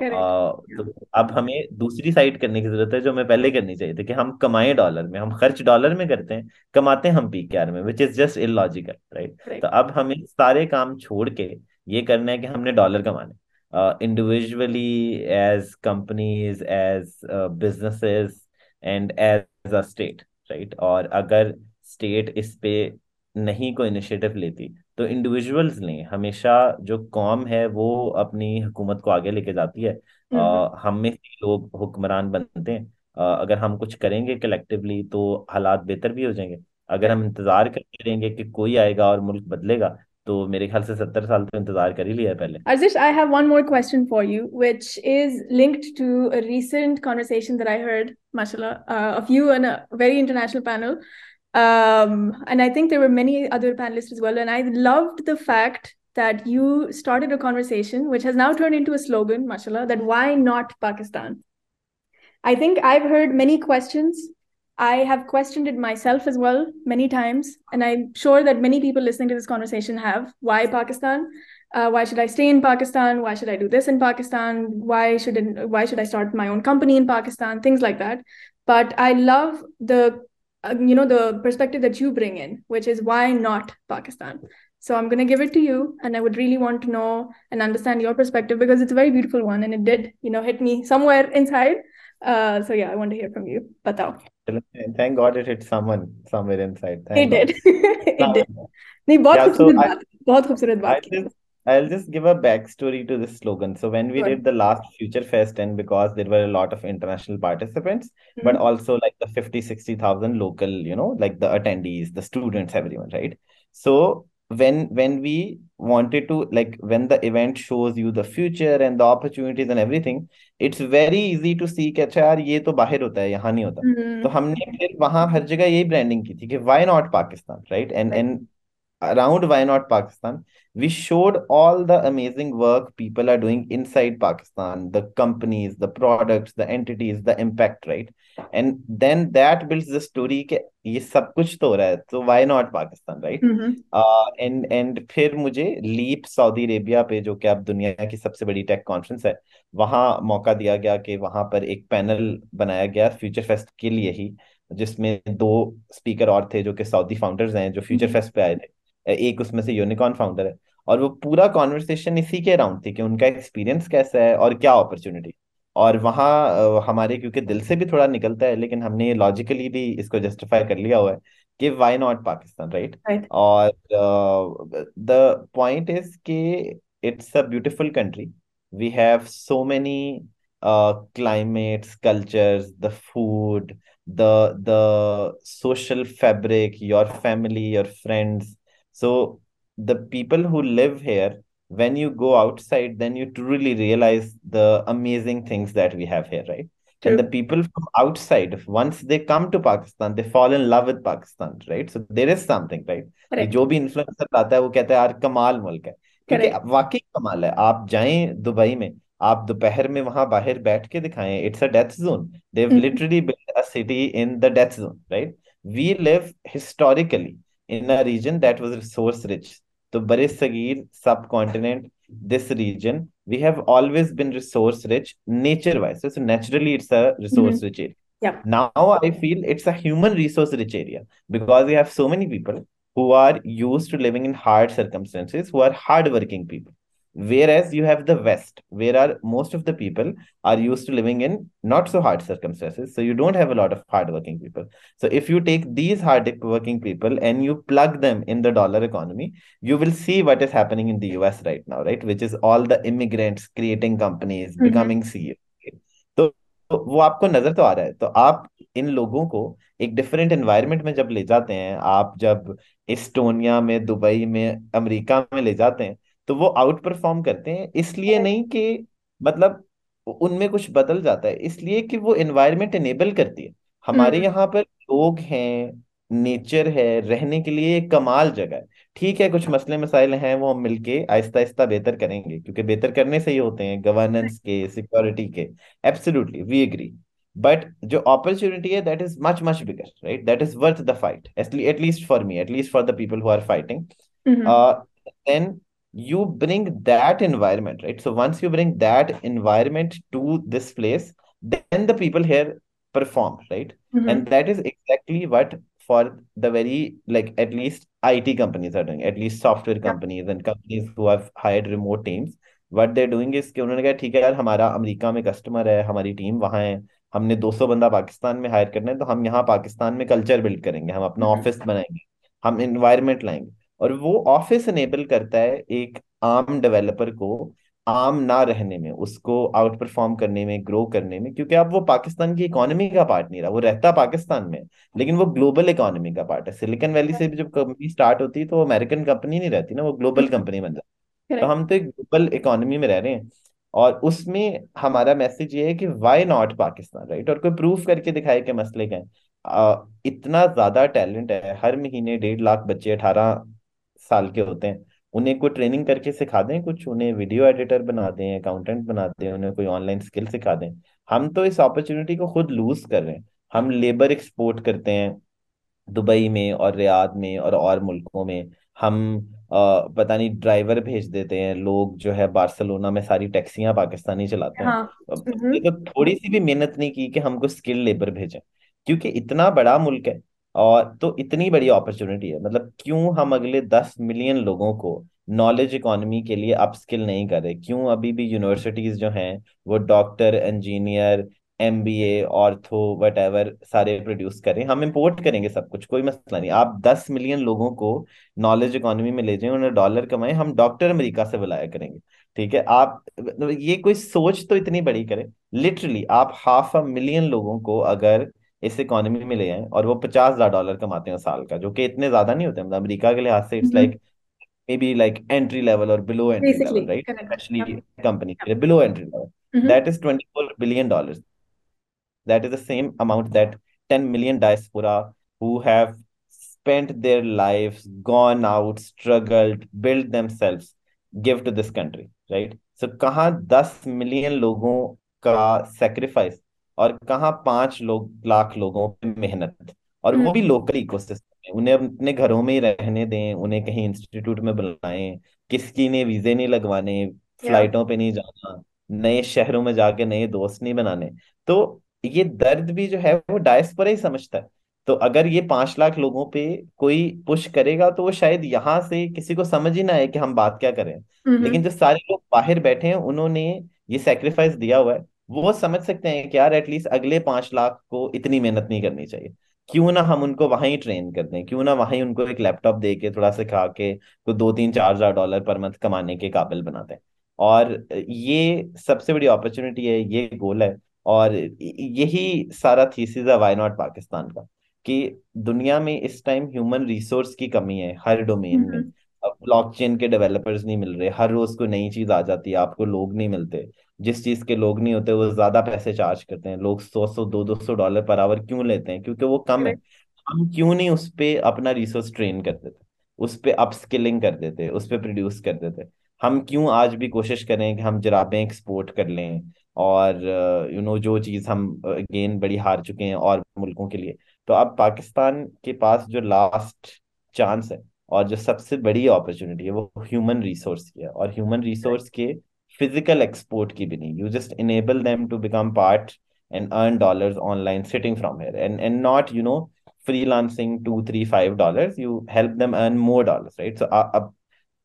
तो अब हमें दूसरी साइड करने की ज़रूरत है जो हमें पहले करनी चाहिए थी कि हम कमाए डॉलर में हम खर्च डॉलर में करते हैं कमाते हैं हम पी के आर में which is just illogical right तो अब हमें सारे काम छोड़ के ये करना है कि हमने डॉलर कमाने। Uh, individually as companies as uh, businesses and as a state right? और अगर स्टेट इस पे नहीं कोई इनिशिएटिव लेती तो इंडिविजुअल्स लें हमेशा जो कौम है वो अपनी हुकूमत को आगे लेके जाती है। uh, हम में से लोग हुक्मरान बनते हैं। uh, अगर हम कुछ करेंगे कलेक्टिवली तो हालात बेहतर भी हो जाएँगे। अगर हम इंतज़ार करते रहेंगे कि कोई आएगा और मुल्क बदलेगा तो मेरे ख्याल से सत्तर साल तो इंतजार कर ही लिया है पहले
Arzish, I have one more question for you, which is linked to a recent conversation that I heard, mashallah, uh, of you on a very international panel. Um, and I think there were many other panelists as well. And I loved the fact that you started a conversation, which has now turned into a slogan, mashallah, that why not Pakistan? I think I've heard many questions I have questioned it myself as well many times, and I'm sure that many people listening to this conversation have. Why Pakistan? Uh, why should I stay in Pakistan? Why should I do this in Pakistan? Why should it, why should I start my own company in Pakistan? Things like that. But I love the uh, you know the perspective that you bring in, which is why not Pakistan. So I'm to give it to you, and I would really want to know and understand your perspective because it's a very beautiful one, and it did you know hit me somewhere inside. Uh, so yeah, I want to hear from you. Batao.
Thank God it hit someone somewhere inside.
Thank it did. it did. नहीं बहुत
Yeah, so
खूबसूरत
I,
बात बहुत खूबसूरत
I'll
बात की
just I'll just give a backstory to this slogan. So when we
Sure.
did the last Future Fest, and because there were a lot of international participants, but
Mhm.
also like the 50, 60,000 local, you know, like the attendees, the students, everyone, right? So when when we wanted to like when the event shows you the future and the opportunities and everything, it's very easy to see कि अच्छा यार ये तो बाहर होता है यहाँ नहीं होता तो
Mhm.
हमने फिर वहाँ हर जगह यही ब्रांडिंग की थी कि why not Pakistan, right? And
Right.
Around why not Pakistan we showed all the amazing work people are doing inside Pakistan the companies the product the entities the impact right and then that build the story के ये सब कुछ तो हो रहा है तो why not Pakistan right and and फिर मुझे लीप सऊदी अरेबिया पे जो कि अब दुनिया की सबसे बड़ी टेक कॉन्फ्रेंस है वहाँ मौका दिया गया कि वहाँ पर एक पैनल बनाया गया फ्यूचर फेस्ट के लिए ही जिसमें दो स्पीकर और थे जो कि सऊदी फाउंडर्स हैं जो फ्यूचर फेस्ट mm-hmm. पे आए थे। एक उसमें से यूनिकॉर्न फाउंडर है। और वो पूरा कॉन्वर्सेशन इसी के अराउंड थी कि उनका एक्सपीरियंस कैसा है और क्या अपॉर्चुनिटी और वहाँ हमारे क्योंकि दिल से भी थोड़ा निकलता है लेकिन हमने लॉजिकली भी इसको जस्टिफाई कर लिया हुआ है कि वाई नॉट पाकिस्तान राइट और द पॉइंट इज़ कि it's a beautiful country we have so many climates cultures the food the the social fabric your family your friends so the people who live here when you go outside then you truly realize the amazing things that we have here right and the
True.
people from outside once they come to pakistan they fall in love with pakistan right so there is something right कि
Correct.
जो भी influencer आता है वो कहता है यार कमाल मुल्क है क्योंकि
Correct.
वाकई कमाल है आप जाएं दुबई में आप दोपहर में वहां बाहर बैठ के दिखाएं it's a death zone Dev
Mhm.
Literally build a city in the death zone right we live historically in a region that was resource rich. So Barisagir subcontinent, this region, we have always been resource rich nature wise. So, so naturally it's a resource mm-hmm. rich area.
Yeah.
Now I feel it's a human resource rich area because we have so many people who are used to living in hard circumstances, who are hardworking people Whereas you have the West, where are most of the people are used to living in not so hard circumstances. So you don't have a lot of hardworking people. So if you take these hardworking people and you plug them in the dollar economy, you will see what is happening in the US right now, right? Which is all the immigrants creating companies,
hmm
becoming CEO. तो तो वो आपको नजर तो आ रहा है तो आप इन लोगों को एक डिफरेंट एनवायरनमेंट में जब ले जाते हैं आप जब इस्टोनिया में दुबई में अमेरिका में ले जाते हैं तो वो आउट परफॉर्म करते हैं इसलिए नहीं कि मतलब उनमें कुछ बदल जाता है इसलिए कि वो एनवायरनमेंट इनेबल करती है। हमारे
हम्म।
यहाँ पर लोग हैं नेचर है रहने के लिए एक कमाल जगह है। ठीक है कुछ मसले मसाइल हैं वो हम मिलके आहिस्ता आहिस्ता बेहतर करेंगे क्योंकि बेहतर करने से ही होते हैं गवर्नेंस के सिक्योरिटी के। एब्सोल्युटली वी एग्री बट जो अपॉर्चुनिटी है that is much much bigger right that is worth the fight at least for me at least for the people who
are
fighting then you bring that environment right so once you bring that environment to this place then the people here perform right
hmm
and that is exactly what for the very like at least IT companies are doing at least software companies and companies who have hired remote teams what they're doing is कि उन्होंने कहा ठीक है यार हमारा America में customer है हमारी टीम वहाँ है हमने 200 बंदा पाकिस्तान में हायर करना है तो हम यहाँ पाकिस्तान में कल्चर बिल्ड करेंगे हम अपना
हम्म
ऑफ़िस बनाएँगे हम इन्वायरमेंट लाएँगे और वो ऑफ़िस इनेबल करता है एक आम डेवलपर को आम ना रहने में उसको आउट परफॉर्म करने में ग्रो करने में क्योंकि अब वो पाकिस्तान की इकोनॉमी का पार्ट नहीं रहा वो रहता पाकिस्तान में लेकिन वो ग्लोबल इकोनॉमी का पार्ट है। सिलिकॉन वैली से भी जब कंपनी स्टार्ट होती है तो वो अमेरिकन कंपनी नहीं रहती ना वो ग्लोबल कंपनी बन जाती तो हम तो एक ग्लोबल इकोनॉमी में रह रहे हैं और उसमें हमारा मैसेज ये है कि वाई नॉट पाकिस्तान राइट और कोई प्रूफ करके दिखाए के मसले क्या है। इतना ज़्यादा टैलेंट है हर महीने डेढ़ लाख बच्चे अठारह साल के होते हैं। उन्हें कोई ट्रेनिंग करके सिखा दें कुछ? उन्हें वीडियो एडिटर बना दें अकाउंटेंट बना दें उन्हें कोई ऑनलाइन स्किल सिखा दें। हम तो इस अपॉर्चुनिटी को खुद लूज कर रहे हैं। हम लेबर एक्सपोर्ट करते हैं दुबई में और रियाद में और और मुल्कों में। हम अ, पता नहीं ड्राइवर भेज देते हैं। लोग जो है बार्सिलोना में सारी टैक्सियाँ पाकिस्तानी चलाते हैं।
हाँ। हम्म।
तो थोड़ी सी भी मेहनत नहीं की कि हमको स्किल लेबर भेजें। क्योंकि इतना बड़ा मुल्क है। और तो इतनी बड़ी अपॉर्चुनिटी है। मतलब क्यों हम अगले दस मिलियन लोगों को नॉलेज इकोनॉमी के लिए अपस्किल नहीं कर? क्यों अभी भी यूनिवर्सिटीज जो हैं, वो doctor engineer MBA ortho whatever सारे प्रोड्यूस करें। हम इम्पोर्ट करेंगे सब कुछ, कोई मसला नहीं। आप दस मिलियन लोगों को नॉलेज इकोनॉमी में ले जाएँ, उन्हें डॉलर कमाएँ, हम डॉक्टर अमेरिका से बुलाया करेंगे। ठीक है? आप मतलब ये कोई सोच तो इतनी बड़ी करें। लिटरली आप हाफ़ अ मिलियन लोगों को अगर इस इकोनॉमी में ले आए और वो पचास हज़ार डॉलर कमाते हैं साल का जो कि इतने ज़्यादा नहीं होते मतलब अमेरिका के लिहाज से it's like maybe like entry level और
below
entry level
right
specially
हाँ
कंपनी
हाँ
के लिए below entry
level
that is twenty four billion dollar that is the same amount that 10 million diaspora who have spent their lives, gone out, struggled, built themselves, give to this country, right? So कहाँ दस million लोगों का sacrifice और कहाँ पाँच लोग लाख लोगों की मेहनत। और वो भी
हम्म।
लोकल इकोसिस्टम में उन्हें अपने घरों में ही रहने दें उन्हें कहीं इंस्टीट्यूट में बुलाएँ किसकी ने वीजे नहीं लगवाने फ्लाइटों पे नहीं जाना नए शहरों में जाके नए दोस्त नहीं बनाने। तो ये दर्द भी जो है वो डायस्पोरा ही समझता है। तो अगर ये पाँच लाख लोगों पे कोई पुश करेगा तो वो शायद यहाँ से किसी को समझ ही ना आए कि हम बात क्या करें।
हम्म।
लेकिन जो सारे लोग बाहर बैठे हैं उन्होंने ये सेक्रीफाइस दिया हुआ है। वो समझ सकते हैं कि यार एटलीस्ट अगले पाँच लाख को इतनी मेहनत नहीं करनी चाहिए। क्यों ना हम उनको वहाँ ही ट्रेन कर दें? क्यों ना वहाँ उनको एक लैपटॉप दे के थोड़ा सिखा के तो दो तीन चार हज़ार डॉलर पर मंथ कमाने के काबिल बनाते हैं और ये सबसे बड़ी अपॉर्चुनिटी है ये गोल है। और यही सारा थीसिस है वाई नॉट पाकिस्तान का कि दुनिया में इस टाइम ह्यूमन रिसोर्स की कमी है हर डोमेन में।
हम्म।
अब ब्लॉकचेन के डेवलपर्स नहीं मिल रहे हर रोज कोई नई चीज़ आ जाती है आपको लोग नहीं मिलते। जिस चीज़ के लोग नहीं होते वो ज़्यादा पैसे चार्ज करते हैं। लोग सौ सौ दो दो सौ डॉलर पर आवर क्यों लेते हैं? क्योंकि वो कम है। हम क्यों नहीं उस पर अपना रिसोर्स ट्रेन कर देते? उस पे अपस्किलिंग कर देते उस पर प्रोड्यूस कर देते। हम क्यों आज भी कोशिश करें कि हम जराबें एक्सपोर्ट कर लें? और यू नो जो चीज़ हम अगेन बड़ी हार चुके हैं और मुल्कों के लिए। तो अब पाकिस्तान के पास जो लास्ट चांस है और जो सबसे बड़ी अपॉर्चुनिटी है वो ह्यूमन रिसोर्स की है। और ह्यूमन रिसोर्स के फ़िज़िकल एक्सपोर्ट की भी नहीं। You just enable them to become part and earn dollars online sitting from here. And and not you know freelancing two three five dollars. You help them earn more dollars right? So uh, अब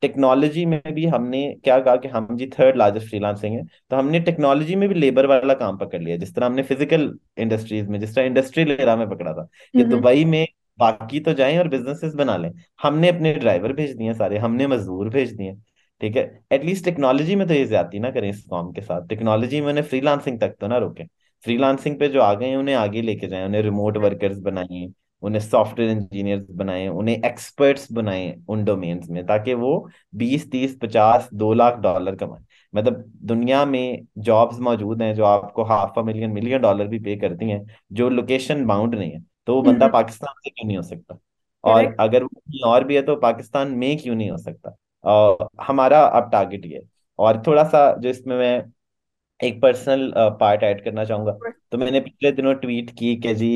technology में भी हमने क्या कहा कि हम जी third largest freelancing है तो हमने टेक्नोलॉजी में भी लेबर वाला काम पकड़ लिया। जिस तरह हमने फ़िज़िकल इंडस्ट्रीज़ में जिस तरह इंडस्ट्रियल एरा में पकड़ा था कि दुबई में बाकी तो जाएँ और बिजनेसेस बना लें। हमने अपने ड्राइवर भेज दिए सारे हमने मजदूर भेज दिए। ठीक है? एटलीस्ट टेक्नोलॉजी में तो ये ज़्यादा ना करें इस कॉम के साथ। टेक्नोलॉजी में उन्हें फ्रीलांसिंग तक तो ना रोकें। फ्रीलांसिंग पे जो आ गए उन्हें आगे लेके जाएँ उन्हें रिमोट वर्कर्स बनाइए उन्हें सॉफ्टवेयर इंजीनियर्स बनाए उन्हें एक्सपर्ट्स बनाए उन डोमेन्स में ताकि वो बीस तीस पचास दो लाख डॉलर कमाए। मतलब दुनिया में जॉब्स मौजूद हैं जो आपको half a million million dollar भी पे करती हैं जो लोकेशन बाउंड नहीं है तो वो बंदा पाकिस्तान से क्यों नहीं हो सकता? और अगर वो कहीं और भी है तो पाकिस्तान में क्यों नहीं हो सकता? हमारा अब टारगेट ये और थोड़ा सा जो इसमें मैं एक पर्सनल पार्ट ऐड करना चाहूँगा। तो मैंने पिछले दिनों ट्वीट की कि जी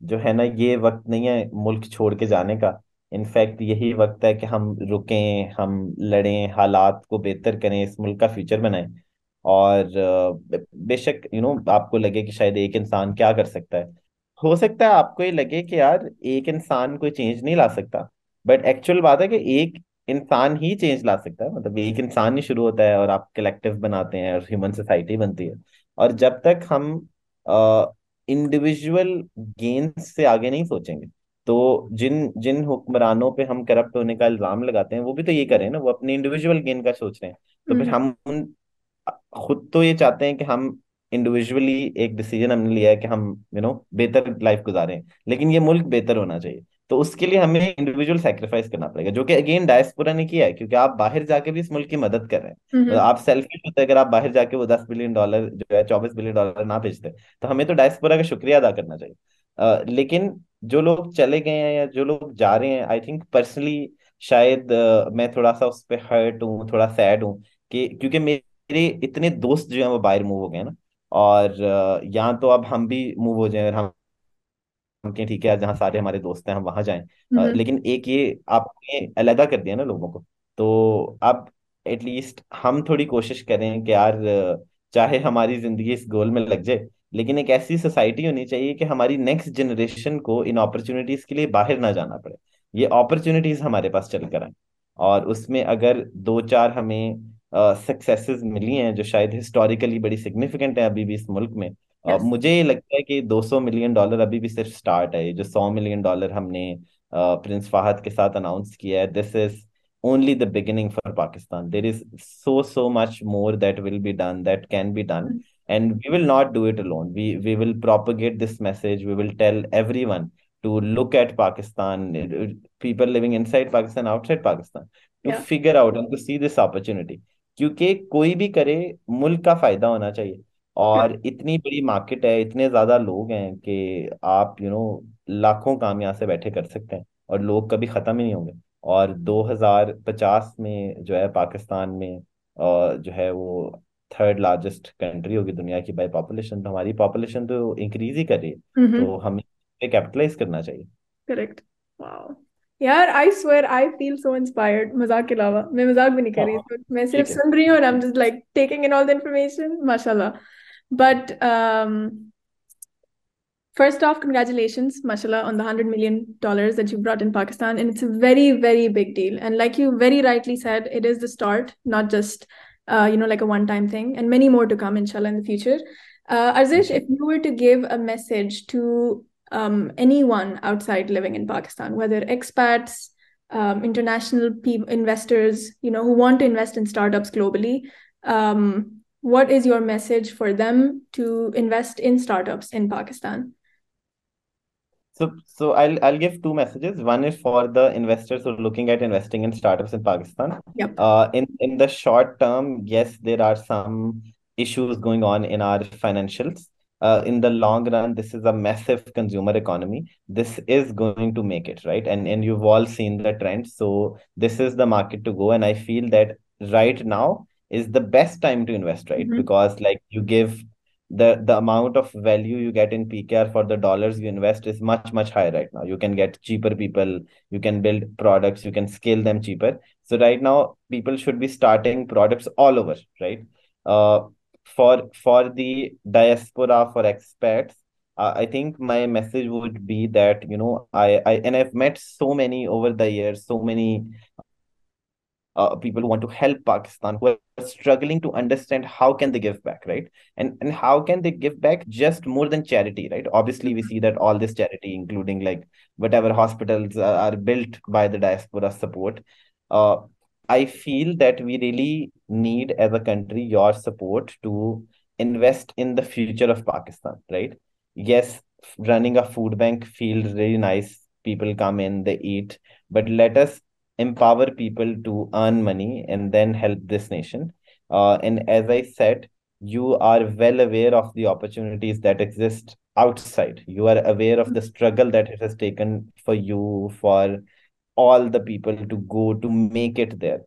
जो है ना ये वक्त नहीं है मुल्क छोड़ के जाने का। इनफैक्ट यही वक्त है कि हम रुकें हम लड़ें हालात को बेहतर करें इस मुल्क का फ्यूचर बनाएँ। और बेशक यू नो आपको लगे कि शायद एक इंसान क्या कर सकता है। हो सकता है आपको ये लगे कि यार एक इंसान कोई चेंज नहीं ला सकता। बट एक्चुअल बात है कि एक इंसान ही चेंज ला सकता है। मतलब एक इंसान ही शुरू होता है और आप कलेक्टिव बनाते हैं और ह्यूमन सोसाइटी बनती है। और जब तक हम इंडिविजुअल गेन्स से आगे नहीं सोचेंगे तो जिन जिन हुक्मरानों पे हम करप्ट होने का इल्ज़ाम लगाते हैं वो भी तो ये करें ना वो अपने इंडिविजुअल गेन का सोच रहे हैं। तो फिर हम्म। हम उन खुद तो ये चाहते हैं कि हम इंडिविजुअली एक डिसीज़न हमने लिया है कि हम यू नो बेहतर लाइफ गुजारें। लेकिन ये मुल्क बेहतर होना चाहिए। तो उसके लिए हमें इंडिविजुअल सेक्रीफाइस करना पड़ेगा जो कि अगेन डायस्पोरा ने किया है क्योंकि आप बाहर जाके भी इस मुल्क की मदद कर रहे हैं। तो आप सेल्फिश होते अगर आप बाहर जाके वो दस बिलियन डॉलर जो है चौबीस बिलियन डॉलर ना भेजते तो हमें तो डायस्पोरा का शुक्रिया अदा करना चाहिए। uh, लेकिन जो लोग चले गए हैं या जो लोग जा रहे हैं आई थिंक पर्सनली शायद uh, मैं थोड़ा सा उस पर हर्ट हूँ थोड़ा सैड हूँ कि क्योंकि मेरे इतने दोस्त जो है वो बाहर मूव हो गए ना और यहाँ तो अब हम भी मूव हो जाए हम कि ठीक है जहाँ सारे हमारे दोस्त हैं हम वहाँ जाएँ। लेकिन एक ये आपने अलहदा कर दिया ना लोगों को तो अब एटलीस्ट हम थोड़ी कोशिश करें कि यार चाहे हमारी ज़िंदगी इस गोल में लग जाए लेकिन एक ऐसी सोसाइटी होनी चाहिए कि हमारी नेक्स्ट जनरेशन को इन अपॉर्चुनिटीज़ के लिए बाहर ना जाना पड़े। ये अपॉर्चुनिटीज़ हमारे पास चल कर आए और उसमें अगर दो चार हमें सक्सेसेस मिली हैं जो शायद हिस्टोरिकली बड़ी सिग्निफिकेंट है अभी भी इस मुल्क में yes. मुझे लगता है कि 200 मिलियन डॉलर अभी भी सिर्फ़ स्टार्ट है जो 100 मिलियन डॉलर हमने प्रिंस फाहद के साथ अनाउंस किया है this is only the beginning for Pakistan. There is so so much more that will be done, that can be done, and we will not do it alone. We we will propagate this message. We will tell everyone to look at Pakistan, people living inside Pakistan, outside Pakistan, to yeah. figure out and to see this opportunity. क्योंकि कोई भी करे मुल्क का फ़ायदा होना चाहिए और इतनी बड़ी मार्केट है इतने ज़्यादा लोग हैं कि आप यू नो लाखों काम यहाँ से बैठे कर सकते हैं और लोग कभी खत्म ही नहीं होंगे। और 2050 में जो है पाकिस्तान में जो है वो थर्ड लार्जेस्ट कंट्री होगी दुनिया की बाय पॉपुलेशन तो हमारी पॉपुलेशन तो इंक्रीज ही कर रही है। तो हमें कैपिटलाइज करना चाहिए।
करेक्ट वाओ यार I swear I feel so inspired मज़ाक के अलावा। मैं मज़ाक भी नहीं कर रही हाँ, मैं सिर्फ़ सुन रही हूँ और I am just like taking in all the information माशाल्लाह। But um, first off, congratulations, mashallah, on the $100 million that you brought in Pakistan. And it's a very, very big deal. And like you very rightly said, it is the start, not just, uh, you know, like a one-time thing and many more to come, inshallah, in the future. Uh, Arzish, if you were to give a message to um, anyone outside living in Pakistan, whether expats, um, international pe- investors, you know, who want to invest in startups globally, um, what is your message for them to invest in startups in Pakistan?
So, so I'll I'll give two messages. One is for the investors who are looking at investing in startups in Pakistan.
Yep.
Uh, in in the short term, yes, there are some issues going on in our financials. Uh, in the long run, this is a massive consumer economy. This is going to make it right, and and you've all seen the trend. So this is the market to go, and I feel that right now is the best time to invest, right? Mm-hmm. Because like you give the the amount of value you get in PKR for the dollars you invest is much much higher right now. You can get cheaper people, you can build products, you can scale them cheaper. So right now people should be starting products all over, right? Uh, for for the diaspora for expats, uh, I think my message would be that, you know, I, I and I've met so many over the years, so many uh, people who want to help Pakistan, who are struggling to understand how can they give back, right? And and how can they give back just more than charity, right? Obviously, we see that all this charity, including like whatever hospitals are, are built by the diaspora support. Uh, I feel that we really need as a country your support to invest in the future of Pakistan, right? Yes, running a food bank feels really nice. People come in, they eat, but let us empower people to earn money and then help this nation. Uh, and as I said, you are well aware of the opportunities that exist outside. You are aware of the struggle that it has taken for you, for all the people to go to make it there.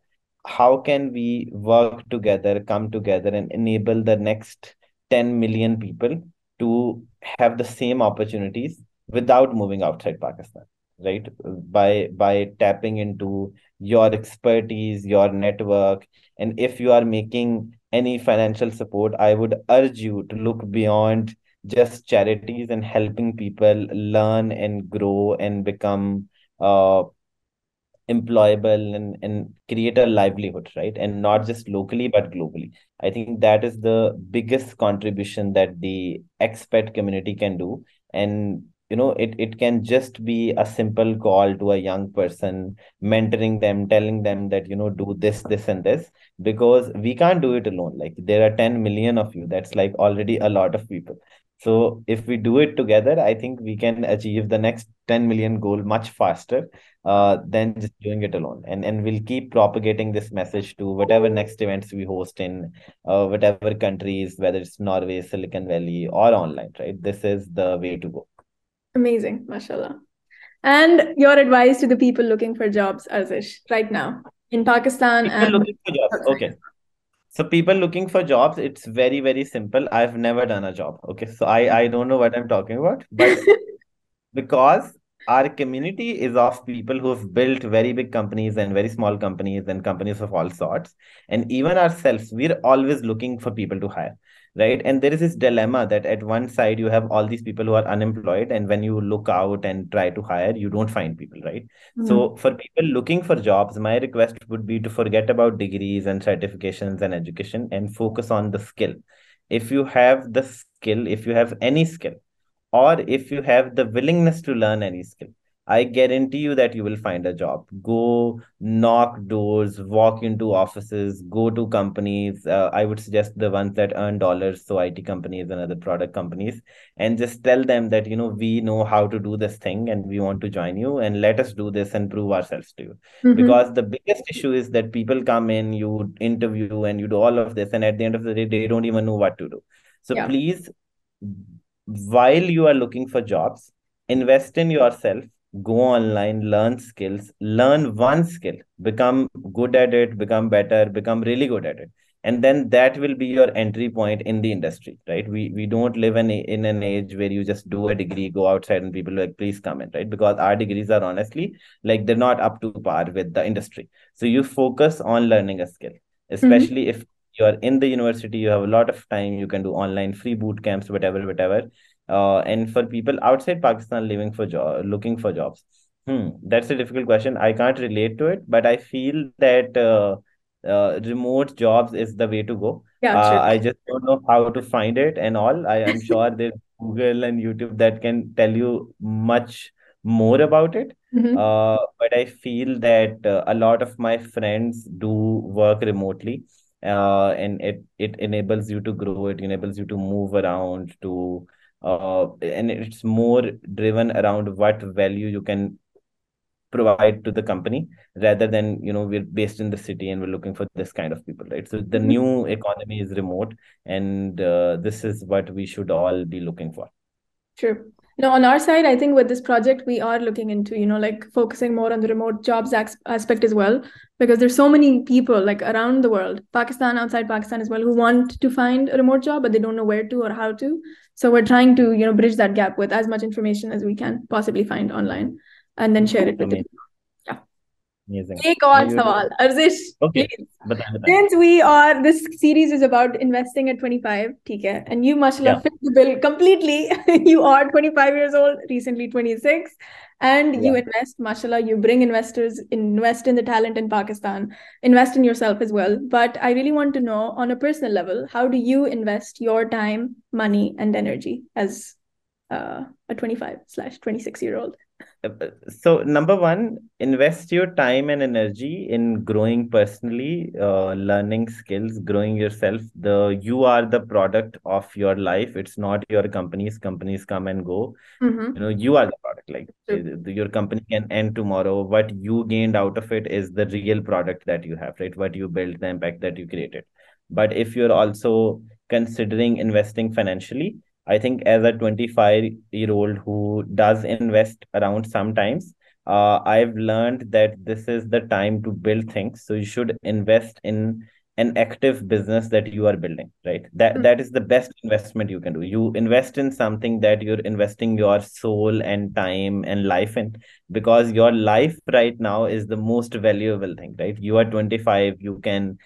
How can we work together, come together, and enable the next 10 million people to have the same opportunities without moving outside Pakistan? Right? By by tapping into your expertise your network. And if you are making any financial support i would urge you to look beyond just charities and helping people learn and grow and become uh, employable and, and create a livelihood right? And not just locally but globally. I think that is the biggest contribution that the expat community can do. And you know it, it can just be a simple call to a young person mentoring them telling them that you know do this this and this because we can't do it alone. Like there are 10 million of you. That's like already a lot of people. So if we do it together i think we can achieve the next 10 million goal much faster uh, than just doing it alone. And and we'll keep propagating this message to whatever next events we host in uh, whatever countries whether it's norway silicon valley or online right? This is the way to go
Amazing, mashallah. And your advice to the people looking for jobs, Arzish, right now in Pakistan
people
and
looking for jobs. Okay. So people looking for jobs, it's very, very simple. I've never done a job. Okay. So I, I don't know what I'm talking about, but because our community is of people who have built very big companies and very small companies and companies of all sorts. And even ourselves, we're always looking for people to hire right? And there is this dilemma that at one side you have all these people who are unemployed and when you look out and try to hire you don't find people right? Mm-hmm. so for people looking for jobs my request would be to forget about degrees and certifications and education and focus on the skill. If you have the skill if you have any skill or if you have the willingness to learn any skill I guarantee you that you will find a job. Go knock doors, walk into offices, go to companies. Uh, I would suggest the ones that earn dollars, so IT companies and other product companies, and just tell them that you know we know how to do this thing and we want to join you and let us do this and prove ourselves to you. Mm-hmm. Because the biggest issue is that people come in, you interview, and you do all of this, and at the end of the day, they don't even know what to do. So yeah. please, while you are looking for jobs, invest in yourself go online learn skills learn one skill. Become good at it become better become really good at it. And then that will be your entry point in the industry right? We we don't live in, a, in an age where you just do a degree go outside and people like please come in right? Because our degrees are honestly like they're not up to par with the industry. So you focus on learning a skill especially mm-hmm. if you're in the university you have a lot of time you can do online free boot camps whatever whatever uh, and for people outside Pakistan living for job, looking for jobs. Hmm, that's a difficult question. I can't relate to it, but I feel that uh, uh, remote jobs is the way to go.
Yeah, uh,
I just don't know how to find it and all. I am sure there's Google and YouTube that can tell you much more about it.
Mm-hmm.
Uh, but I feel that uh, a lot of my friends do work remotely. Uh, and it it enables you to grow. It enables you to move around, to uh, and it's more driven around what value you can provide to the company rather than you know we're based in the city and we're looking for this kind of people right so the mm-hmm. new economy is remote and uh, this is what we should all be looking for
True. No, on our side, I think with this project, we are looking into, you know, like focusing more on the remote jobs aspect as well, because there's so many people like around the world, Pakistan, outside Pakistan as well, who want to find a remote job, but they don't know where to or how to. So we're trying to, you know, bridge that gap with as much information as we can possibly find online and then share it with them. Yeah.
Amazing. Take
on Arzish.
Okay.
Since we are, this series is about investing at 25, theek hai, and you, mashallah, fit the bill completely. you are 25 years old, recently 26, and
yeah.
you invest, mashallah, you bring investors, invest in the talent in Pakistan, invest in yourself as well. But I really want to know on a personal level, how do you invest your time, money, and energy as uh, a 25 slash 26 year old?
So number one invest your time and energy in growing personally uh, learning skills growing yourself. The you are the product of your life. It's not your companies companies come and go.
Mm-hmm.
you know you are the product. Like the- your company can end tomorrow. What you gained out of it is the real product that you have right? What you built the impact that you created. But if you're also considering investing financially i think as a 25 year old who does invest around sometimes uh, i've learned that this is the time to build things. So you should invest in an active business that you are building right? That
Mm.
that is the best investment you can do. You invest in something that you're investing your soul and time and life in because your life right now is the most valuable thing right? You are 25 you can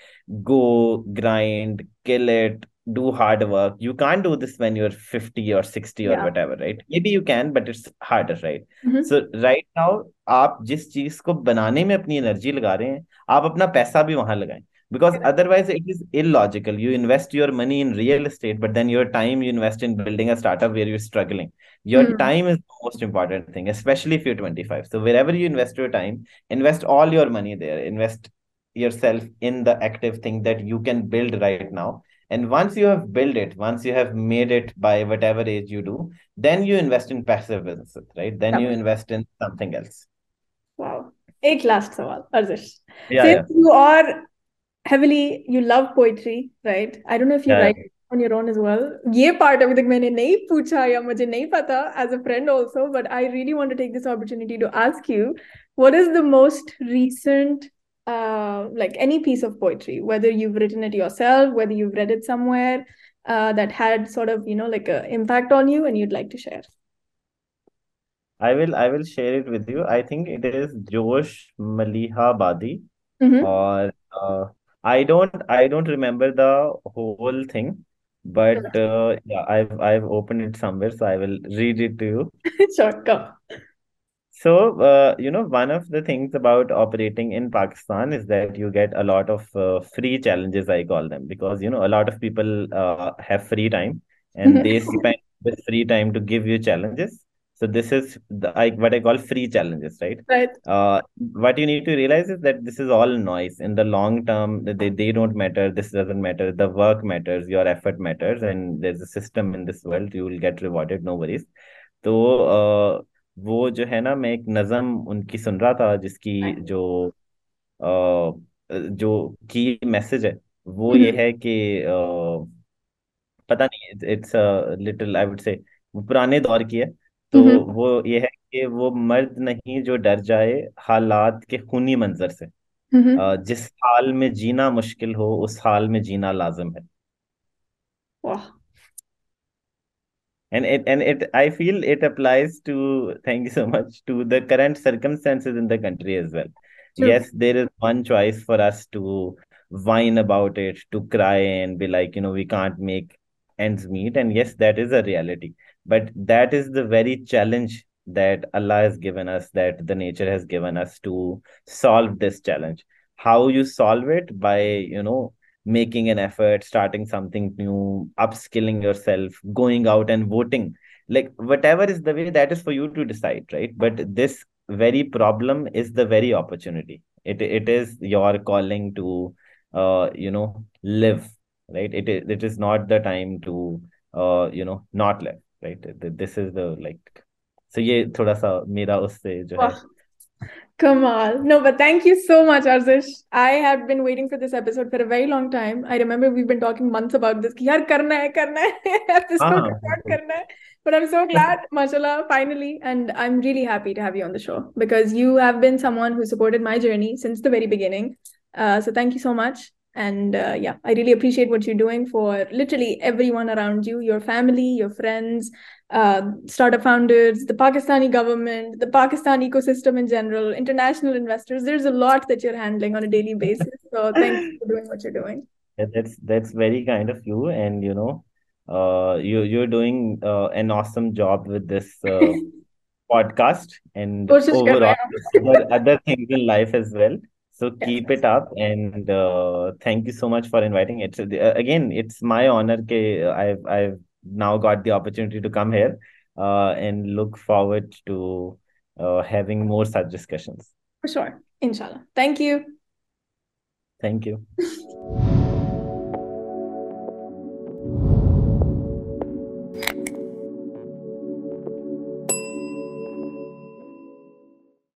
go grind kill it do hard work you can't do this when you're 50 or 60 or
Yeah.
whatever right maybe you can but it's harder right
Mhm.
so right now आप जिस चीज को बनाने में अपनी energy लगा रहे हैं आप अपना पैसा भी वहां लगाएं because
Correct.
otherwise it is illogical you invest your money in real estate but then your time you invest in building a startup where you're struggling your
Hmm.
time is the most important thing especially if you're 25 so wherever you invest your time invest all your money there invest yourself in the active thing that you can build right now and once you have built it once you have made it by whatever age you do then you invest in passive businesses right then you
Yep.
invest in something else
Wow. एक last सवाल, Arzish.
yeah yeah
Since you are heavily, you love poetry, right? I don't know if you
Yeah, yeah.
write on your own as well. ये part अभी तक मैंने नहीं पूछा या मुझे नहीं पता as a friend also, but I really want to take this opportunity to ask you, what is the most recent, uh, like any piece of poetry, whether you've written it yourself, whether you've read it somewhere, uh, that had sort of, you know, like a impact on you and you'd like to share?
I will I will share it with you. I think it is Josh Malihabadi
Mm-hmm.
or uh, I don't I don't remember the whole thing, but uh, yeah, I've I've opened it somewhere, so I will read it to you.
Sure, go.
So, uh, you know, one of the things about operating in Pakistan is that you get a lot of uh, free challenges, I call them, because, you know, a lot of people uh, have free time and they spend this free time to give you challenges. So this is the I, what I call free challenges, right?
Right.
Uh, what you need to realize is that this is all noise. In the long term, they, they don't matter. This doesn't matter. The work matters. Your effort matters. And there's a system in this world. You will get rewarded. No worries. So, uh, वो जो है ना मैं एक नज़म उनकी सुन रहा था जिसकी जो अ, जो की मैसेज है वो ये है कि अ, पता नहीं इट्स लिटिल आई वुड से वो पुराने दौर की है तो
हम्म।
वो ये है कि वो मर्द नहीं जो डर जाए हालात के खूनी मंजर से
Mm-hmm.
जिस हाल में जीना मुश्किल हो उस हाल में जीना लाजम है
Wow.
And it and it i feel it applies to thank you so much to the current circumstances in the country as well.
True.
yes there is one choice for us to whine about it to cry and be like you know we can't make ends meet. And yes that is a reality. But that is the very challenge that allah has given us that the nature has given us to solve this challenge. How you solve it by you know making an effort, starting something new, upskilling yourself, going out and voting. Like whatever is the way that is for you to decide, right? But this very problem is the very opportunity. It it is your calling to uh you know live, right? It is it is not the time to uh you know not live, right? This is the like so ये थोड़ा सा मेरा उससे जो है
Wow. Kamal. No, but thank you so much, Arzish. I have been waiting for this episode for a very long time. I remember we've been talking months about this. Yaar, karna hai, karna hai. episode ah. karna hai. But I'm so glad, mashallah, finally. And I'm really happy to have you on the show because you have been someone who supported my journey since the very beginning. Uh, so thank you so much and uh, yeah i really appreciate what you're doing for literally everyone around you your family your friends uh, startup founders the pakistani government the pakistan ecosystem in general international investors. There's a lot that you're handling on a daily basis. So thank you for doing what you're doing.
That's that's very kind of you. And you know uh, you you're doing uh, an awesome job with this uh, podcast and overall other things in life as well so keep it up and uh, thank you so much for inviting it. Uh, again, it's my honor ke I've I've now got the opportunity to come here uh, and look forward to uh, having more such discussions.
For sure. Inshallah. Thank you.
Thank you.